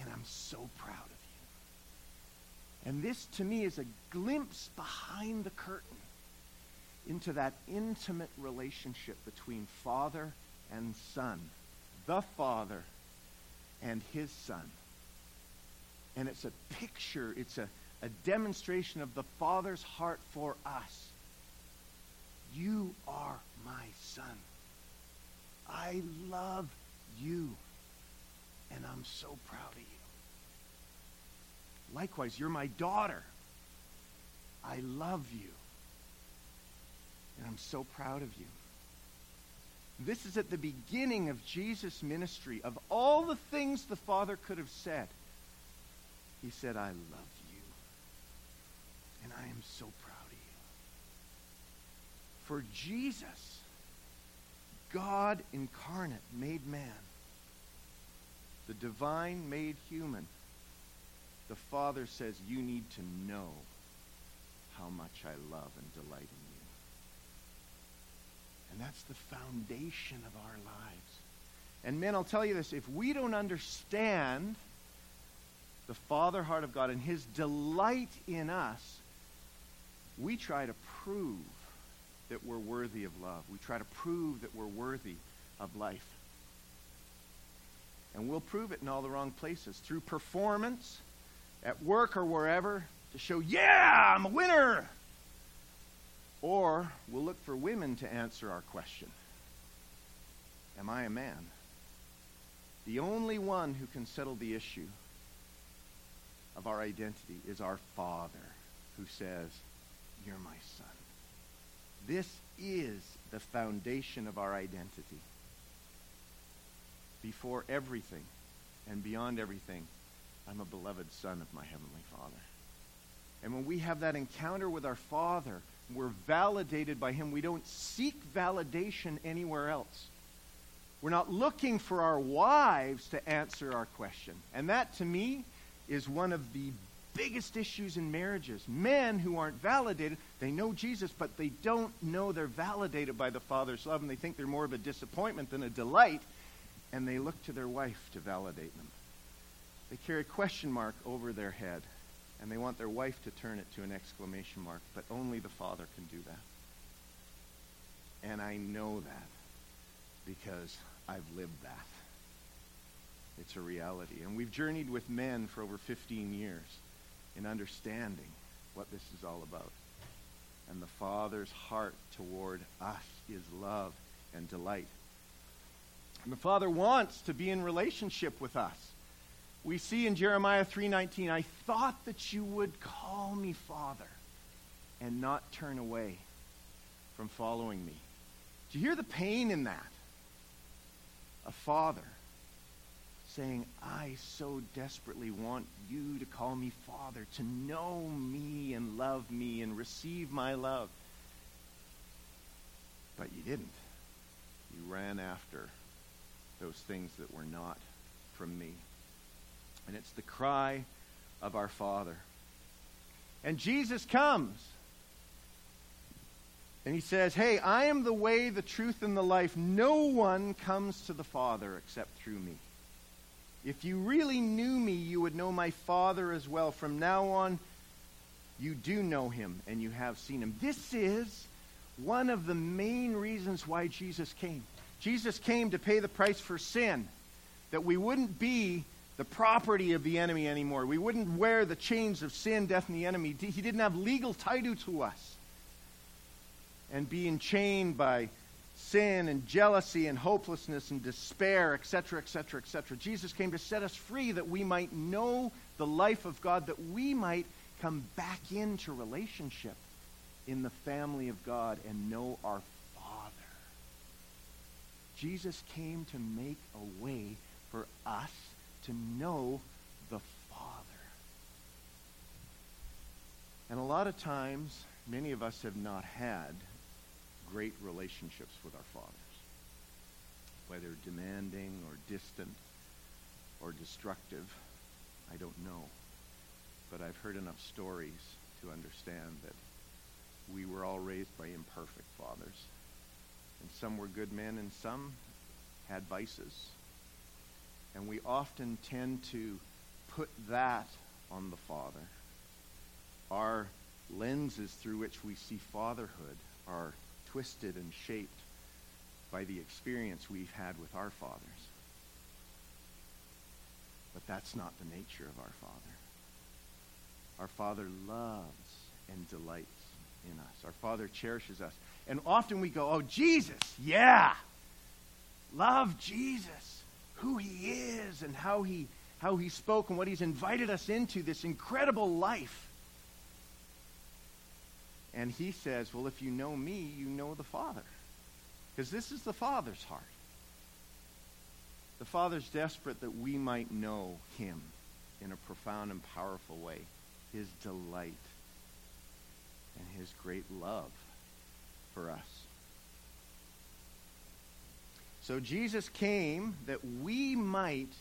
[SPEAKER 1] And I'm so proud of you. And this, to me, is a glimpse behind the curtain into that intimate relationship between father and son. The father and his son. And it's a picture, it's a, a demonstration of the Father's heart for us. You are my son. I love you. And I'm so proud of you. Likewise, you're my daughter. I love you. And I'm so proud of you. This is at the beginning of Jesus' ministry. Of all the things the Father could have said, he said, I love you. And I am so proud of you. For Jesus, God incarnate, made man, the divine made human, the Father says, You need to know how much I love and delight in you. And that's the foundation of our lives. And men, I'll tell you this if we don't understand the Father heart of God and His delight in us, we try to prove that we're worthy of love. We try to prove that we're worthy of life. And we'll prove it in all the wrong places through performance, at work or wherever, to show, yeah, I'm a winner. Or we'll look for women to answer our question Am I a man? The only one who can settle the issue of our identity is our Father who says, You're my son. This is the foundation of our identity. Before everything and beyond everything, I'm a beloved son of my Heavenly Father. And when we have that encounter with our Father, we're validated by Him. We don't seek validation anywhere else. We're not looking for our wives to answer our question. And that, to me, is one of the biggest issues in marriages. Men who aren't validated, they know Jesus, but they don't know they're validated by the Father's love, and they think they're more of a disappointment than a delight, and they look to their wife to validate them. they carry a question mark over their head, and they want their wife to turn it to an exclamation mark, but only the father can do that. And I know that because I've lived that. It's a reality. And we've journeyed with men for over 15 years in understanding what this is all about. And the Father's heart toward us is love and delight. And the Father wants to be in relationship with us. We see in Jeremiah 3:19, I thought that you would call me Father and not turn away from following me. Do you hear the pain in that? A father saying, I so desperately want you to call me Father, to know me and love me and receive my love. But you didn't. You ran after those things that were not from me. And it's the cry of our Father. And Jesus comes. And he says, Hey, I am the way, the truth, and the life. No one comes to the Father except through me. If you really knew me, you would know my Father as well. From now on, you do know him and you have seen him. This is one of the main reasons why Jesus came. Jesus came to pay the price for sin, that we wouldn't be the property of the enemy anymore. We wouldn't wear the chains of sin, death, and the enemy. He didn't have legal title to us. And be enchained by sin and jealousy and hopelessness and despair, etc., etc., etc. Jesus came to set us free that we might know the life of God, that we might come back into relationship in the family of God and know our Father. Jesus came to make a way for us to know the Father. And a lot of times, many of us have not had great relationships with our fathers, whether demanding or distant or destructive. I don't know. But I've heard enough stories to understand that we were all raised by imperfect fathers. And some were good men and some had vices. And we often tend to put that on the father. Our lenses through which we see fatherhood are twisted and shaped by the experience we've had with our fathers. But that's not the nature of our Father. Our Father loves and delights in us. Our Father cherishes us. And often we go, oh, Jesus, yeah. Love Jesus, who he is and how he, how he spoke and what he's invited us into, this incredible life. And he says, Well, if you know me, you know the Father. Because this is the Father's heart. The Father's desperate that we might know him in a profound and powerful way. His delight and his great love for us. So Jesus came that we might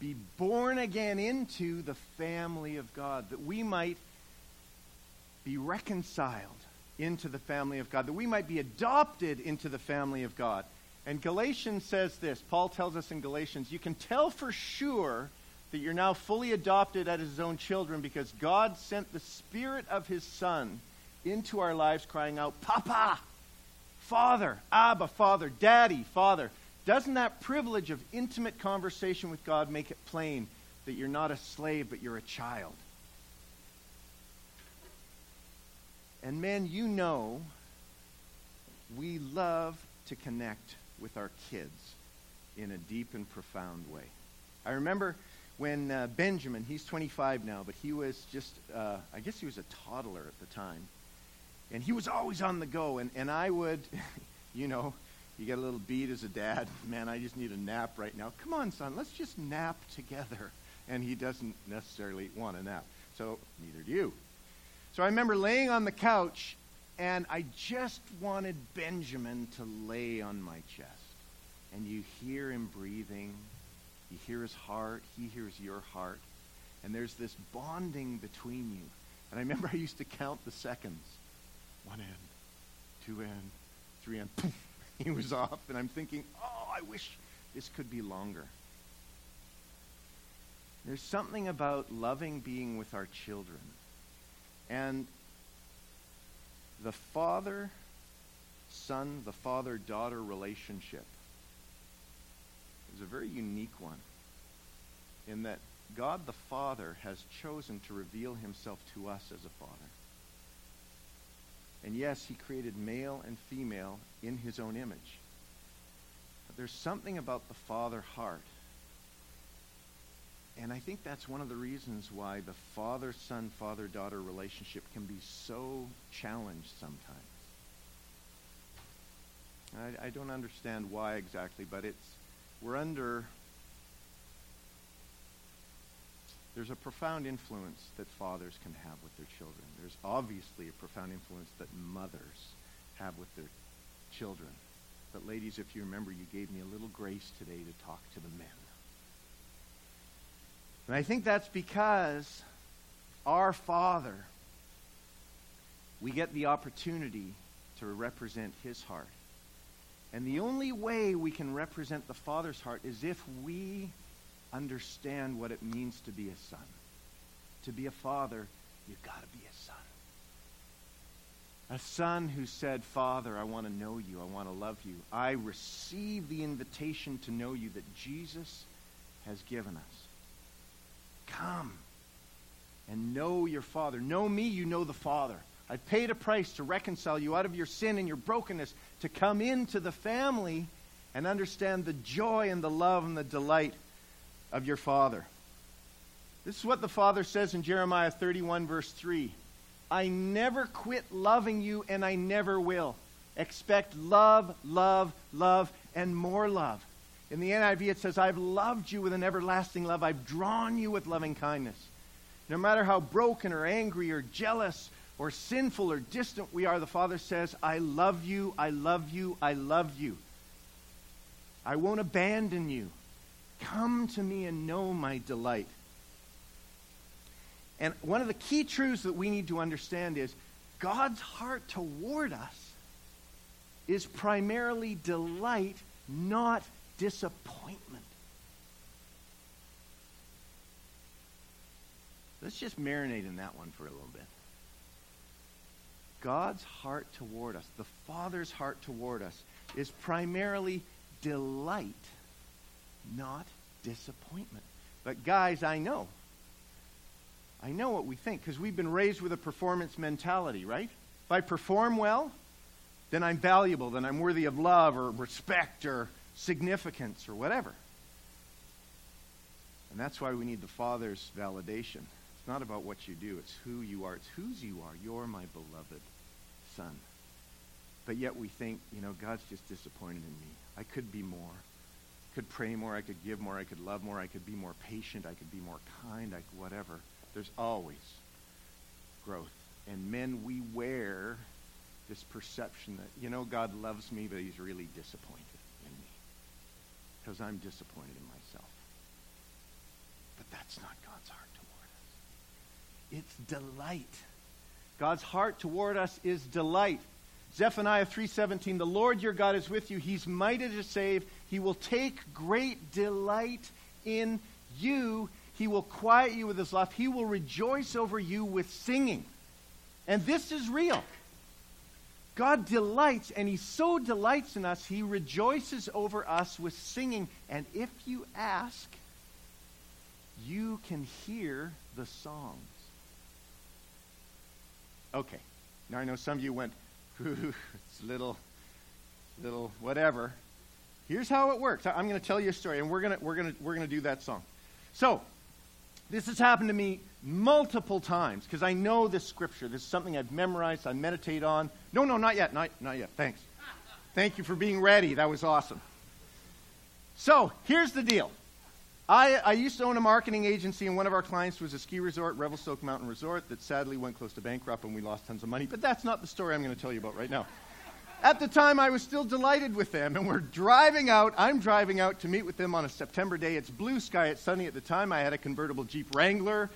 [SPEAKER 1] be born again into the family of God, that we might be reconciled into the family of God, that we might be adopted into the family of God. And Galatians says this Paul tells us in Galatians, you can tell for sure that you're now fully adopted as his own children because God sent the Spirit of his Son into our lives, crying out, Papa, Father, Abba, Father, Daddy, Father. Doesn't that privilege of intimate conversation with God make it plain that you're not a slave, but you're a child? And men, you know, we love to connect with our kids in a deep and profound way. I remember when uh, Benjamin, he's 25 now, but he was just, uh, I guess he was a toddler at the time. And he was always on the go. And, and I would, you know, you get a little beat as a dad. Man, I just need a nap right now. Come on, son, let's just nap together. And he doesn't necessarily want a nap. So neither do you. So I remember laying on the couch, and I just wanted Benjamin to lay on my chest. And you hear him breathing, you hear his heart, he hears your heart, and there's this bonding between you. And I remember I used to count the seconds one end, two end, three end. Poof, he was off, and I'm thinking, oh, I wish this could be longer. There's something about loving being with our children. And the father son, the father daughter relationship is a very unique one in that God the Father has chosen to reveal himself to us as a father. And yes, he created male and female in his own image. But there's something about the father heart. And I think that's one of the reasons why the father son, father daughter relationship can be so challenged sometimes. I, I don't understand why exactly, but it's we're under there's a profound influence that fathers can have with their children. There's obviously a profound influence that mothers have with their children. But ladies, if you remember, you gave me a little grace today to talk to the men. And I think that's because our Father, we get the opportunity to represent his heart. And the only way we can represent the Father's heart is if we understand what it means to be a son. To be a father, you've got to be a son. A son who said, Father, I want to know you. I want to love you. I receive the invitation to know you that Jesus has given us. Come and know your Father. Know me, you know the Father. I paid a price to reconcile you out of your sin and your brokenness, to come into the family and understand the joy and the love and the delight of your Father. This is what the Father says in Jeremiah 31, verse 3. I never quit loving you, and I never will. Expect love, love, love, and more love. In the NIV, it says, I've loved you with an everlasting love. I've drawn you with loving kindness. No matter how broken or angry or jealous or sinful or distant we are, the Father says, I love you, I love you, I love you. I won't abandon you. Come to me and know my delight. And one of the key truths that we need to understand is God's heart toward us is primarily delight, not disappointment. Let's just marinate in that one for a little bit. God's heart toward us, the Father's heart toward us, is primarily delight, not disappointment. But, guys, I know. I know what we think because we've been raised with a performance mentality, right? If I perform well, then I'm valuable, then I'm worthy of love or respect or significance or whatever. And that's why we need the Father's validation. It's not about what you do, it's who you are, it's whose you are. You're my beloved Son. But yet we think, you know, God's just disappointed in me. I could be more. I could pray more. I could give more. I could love more. I could be more patient. I could be more kind. I could, whatever. There's always growth. And men, we wear this perception that, you know, God loves me, but he's really disappointed because I'm disappointed in myself. But that's not God's heart toward us. It's delight. God's heart toward us is delight. Zephaniah 3:17 The Lord your God is with you. He's mighty to save. He will take great delight in you. He will quiet you with his love. He will rejoice over you with singing. And this is real. God delights, and He so delights in us, He rejoices over us with singing. And if you ask, you can hear the songs. Okay. Now I know some of you went, it's little, little whatever. Here's how it works. I'm going to tell you a story, and we're going to we're going to we're going to do that song. So, this has happened to me multiple times because I know this scripture. This is something I've memorized. I meditate on. No, no, not yet. Not not yet. Thanks. Thank you for being ready. That was awesome. So here's the deal. I, I, used to own a marketing agency, and one of our clients was a ski resort, Revelstoke Mountain Resort, that sadly went close to bankrupt and we lost tons of money. But that's not the story I'm going to tell you about right now. At the time, I was still delighted with them, and we're driving out. I'm driving out to meet with them on a September day. It's blue sky, it's sunny at the time. I had a convertible Jeep Wrangler,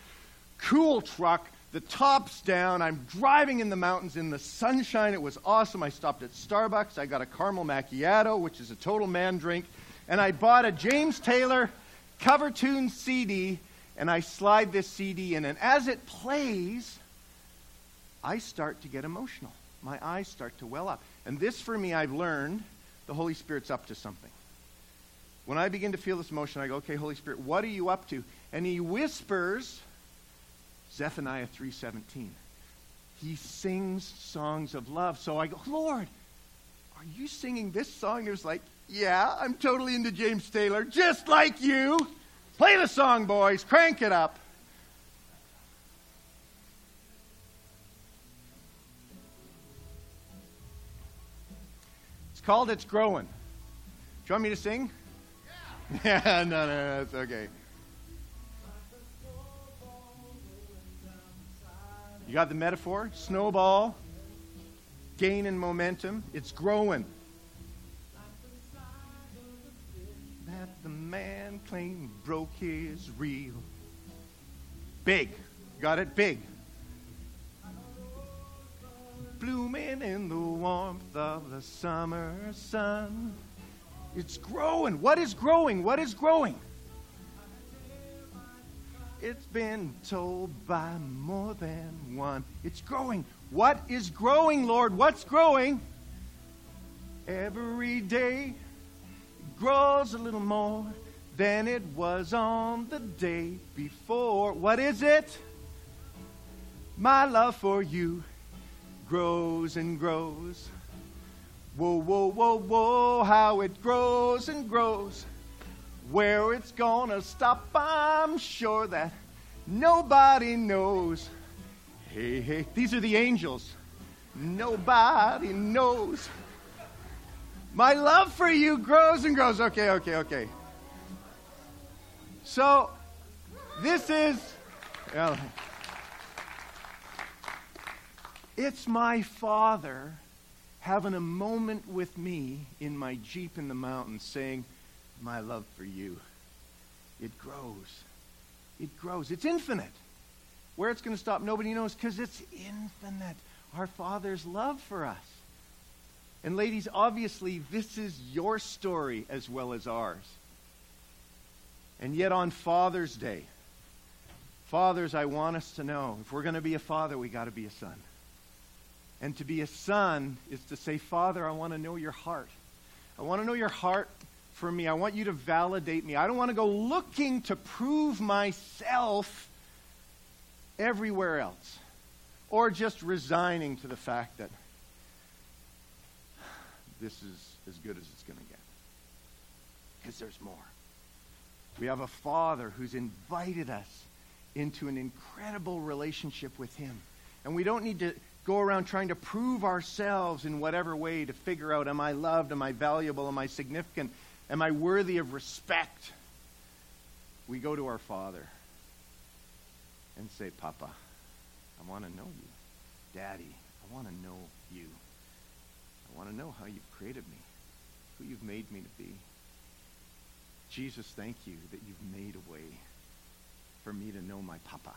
[SPEAKER 1] cool truck, the top's down. I'm driving in the mountains in the sunshine. It was awesome. I stopped at Starbucks. I got a caramel macchiato, which is a total man drink, and I bought a James Taylor cover tune CD, and I slide this CD in. And as it plays, I start to get emotional. My eyes start to well up. And this, for me, I've learned the Holy Spirit's up to something. When I begin to feel this emotion, I go, okay, Holy Spirit, what are you up to? And he whispers Zephaniah 3:17. He sings songs of love. So I go, Lord, are you singing this song? There's like, yeah, I'm totally into James Taylor, just like you. Play the song, boys. Crank it up. Called It's Growing. Do you want me to sing? Yeah. yeah no, no, no, it's okay. You got the metaphor? Snowball, gaining momentum. It's growing. That the man claimed broke his reel. Big. Got it? Big. Blooming in the warmth of the summer sun. It's growing. What is growing? What is growing? It's been told by more than one. It's growing. What is growing, Lord? What's growing? Every day grows a little more than it was on the day before. What is it? My love for you grows and grows. Whoa, whoa, whoa, whoa, how it grows and grows. Where it's gonna stop, I'm sure that nobody knows. Hey, hey, these are the angels. Nobody knows. My love for you grows and grows. Okay, okay, okay. So, this is. It's my father having a moment with me in my Jeep in the mountains saying, my love for you. It grows. It grows. It's infinite. Where it's going to stop, nobody knows because it's infinite. Our Father's love for us. And, ladies, obviously, this is your story as well as ours. And yet, on Father's Day, fathers, I want us to know if we're going to be a father, we got to be a son. And to be a son is to say, Father, I want to know your heart. I want to know your heart for me. I want you to validate me. I don't want to go looking to prove myself everywhere else or just resigning to the fact that this is as good as it's going to get. Because there's more. We have a Father who's invited us into an incredible relationship with Him. And we don't need to go around trying to prove ourselves in whatever way to figure out am I loved? Am I valuable? Am I significant? Am I worthy of respect? We go to our Father and say, Papa, I want to know you. Daddy, I want to know you. I want to know how you've created me, who you've made me to be. Jesus, thank you that you've made a way for me to know my Papa.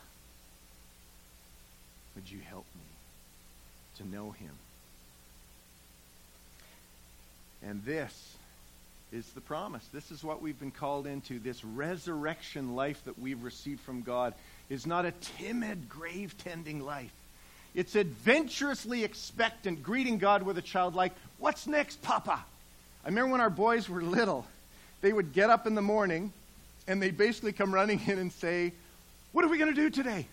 [SPEAKER 1] Would you help me to know him? And this is the promise. This is what we've been called into. This resurrection life that we've received from God is not a timid, grave tending life. It's adventurously expectant, greeting God with a childlike, What's next, Papa? I remember when our boys were little, they would get up in the morning and they'd basically come running in and say, What are we going to do today?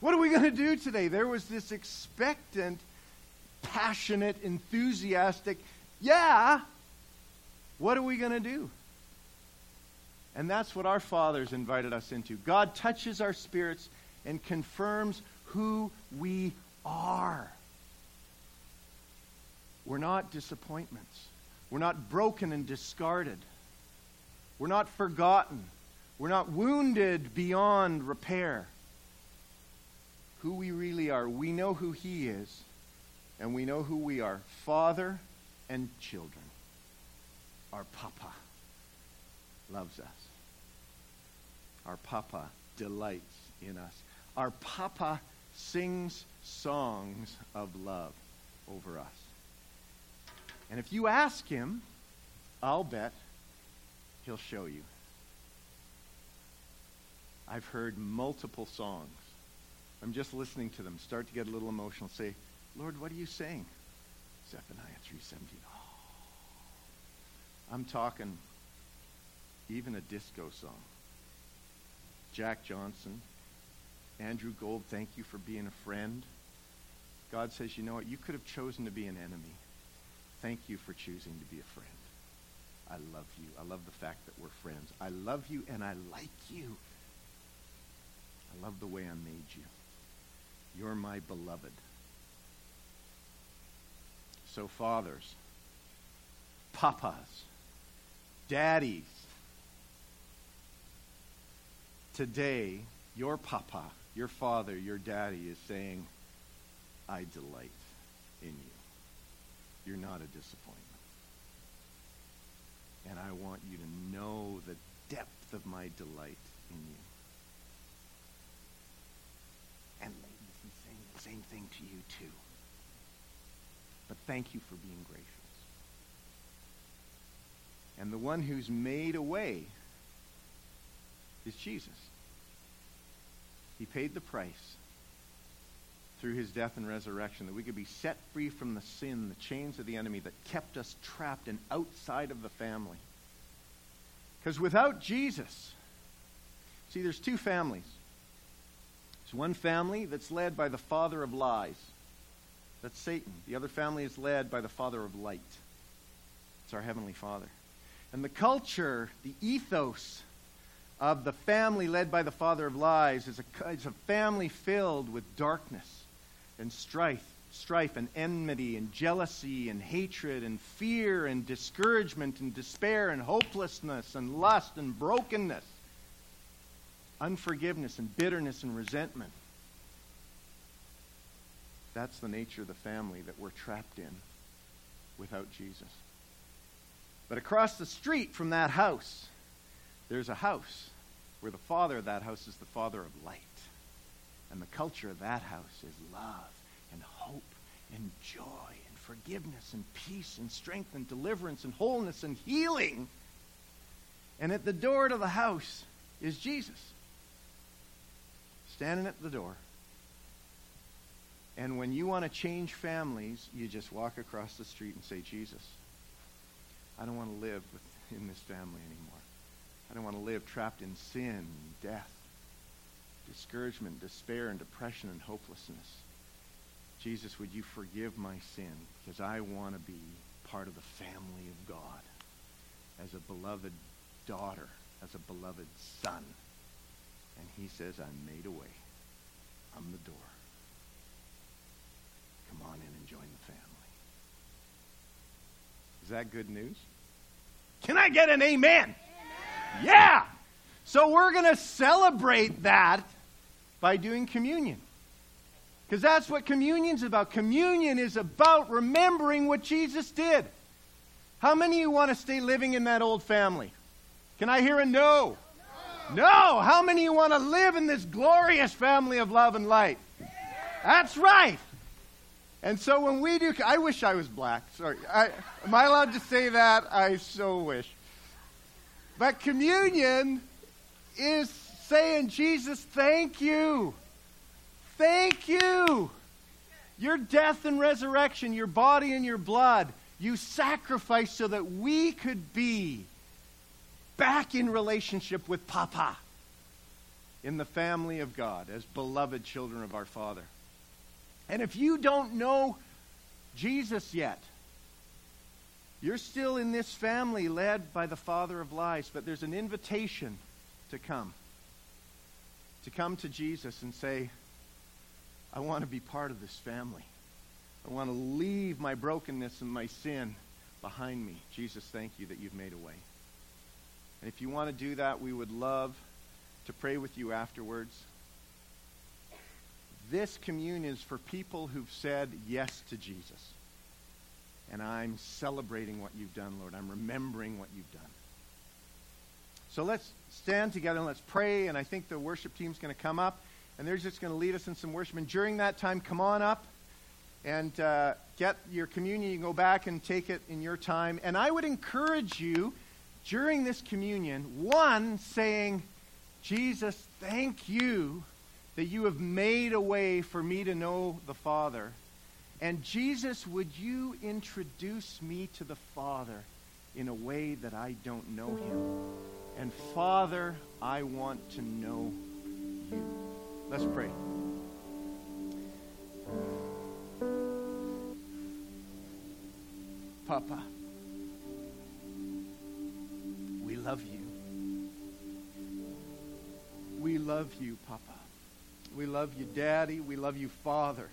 [SPEAKER 1] What are we going to do today? There was this expectant, passionate, enthusiastic, yeah, what are we going to do? And that's what our fathers invited us into. God touches our spirits and confirms who we are. We're not disappointments. We're not broken and discarded. We're not forgotten. We're not wounded beyond repair. Who we really are. We know who He is, and we know who we are Father and children our Papa loves us. Our Papa delights in us. Our Papa sings songs of love over us. And if you ask him, I'll bet he'll show you. I've heard multiple songs. I'm just listening to them, start to get a little emotional, say, Lord, what are you saying? Zephaniah 3.17. Oh. I'm talking even a disco song. Jack Johnson, Andrew Gold, thank you for being a friend. God says, you know what? You could have chosen to be an enemy. Thank you for choosing to be a friend. I love you. I love the fact that we're friends. I love you and I like you. I love the way I made you. You're my beloved. So, fathers, papas, daddies, today, your papa, your father, your daddy is saying, I delight in you. You're not a disappointment. And I want you to know the depth of my delight in you. And ladies, he's saying the same thing to you too. But thank you for being gracious. And the one who's made a way is Jesus. He paid the price through his death and resurrection that we could be set free from the sin, the chains of the enemy that kept us trapped and outside of the family. Because without Jesus, see, there's two families. There's one family that's led by the father of lies. That's Satan. The other family is led by the father of light. It's our heavenly father. And the culture, the ethos of the family led by the father of lies is a, is a family filled with darkness and strife, strife and enmity and jealousy and hatred and fear and discouragement and despair and hopelessness and lust and brokenness, unforgiveness and bitterness and resentment. That's the nature of the family that we're trapped in without Jesus. But across the street from that house, there's a house where the father of that house is the father of light. And the culture of that house is love and hope and joy and forgiveness and peace and strength and deliverance and wholeness and healing. And at the door to the house is Jesus, standing at the door. And when you want to change families, you just walk across the street and say, Jesus, I don't want to live in this family anymore. I don't want to live trapped in sin death, discouragement, despair, and depression and hopelessness. Jesus, would you forgive my sin? Because I want to be part of the family of God as a beloved daughter, as a beloved son. And he says, I'm made a way. I'm the door. Come on in and join the family. Is that good news? Can I get an amen? amen. Yeah! So we're going to celebrate that by doing communion. Because that's what communion's about. Communion is about remembering what Jesus did. How many of you want to stay living in that old family? Can I hear a no? No. How many you want to live in this glorious family of love and light? That's right. And so when we do, I wish I was black. Sorry. I, am I allowed to say that? I so wish. But communion is saying, Jesus, thank you. Thank you. Your death and resurrection, your body and your blood, you sacrificed so that we could be back in relationship with Papa in the family of God as beloved children of our Father. And if you don't know Jesus yet, you're still in this family led by the father of lies, but there's an invitation to come. To come to Jesus and say, I want to be part of this family. I want to leave my brokenness and my sin behind me. Jesus, thank you that you've made a way. And if you want to do that, we would love to pray with you afterwards. This communion is for people who've said yes to Jesus. And I'm celebrating what you've done, Lord. I'm remembering what you've done. So let's stand together and let's pray. And I think the worship team's going to come up and they're just going to lead us in some worship. And during that time, come on up and uh, get your communion. You can go back and take it in your time. And I would encourage you during this communion, one, saying, Jesus, thank you that you have made a way for me to know the Father. And Jesus, would you introduce me to the Father in a way that I don't know him? And Father, I want to know you. Let's pray. Papa, love you. We love you, Papa. We love you, Daddy. We love you, Father.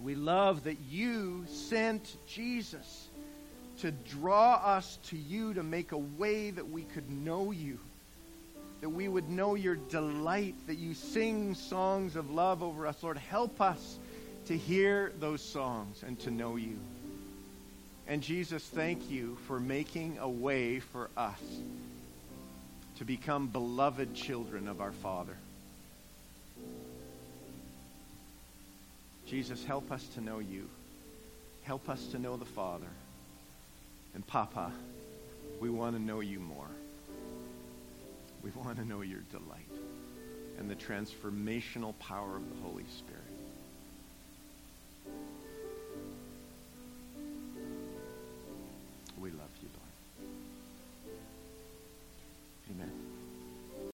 [SPEAKER 1] We love that you sent Jesus to draw us to you, to make a way that we could know you, that we would know your delight, that you sing songs of love over us. Lord, help us to hear those songs and to know you. And Jesus, thank you for making a way for us to become beloved children of our Father. Jesus, help us to know you. Help us to know the Father. And Papa, we want to know you more. We want to know your delight and the transformational power of the Holy Spirit. We love you, Lord. Amen.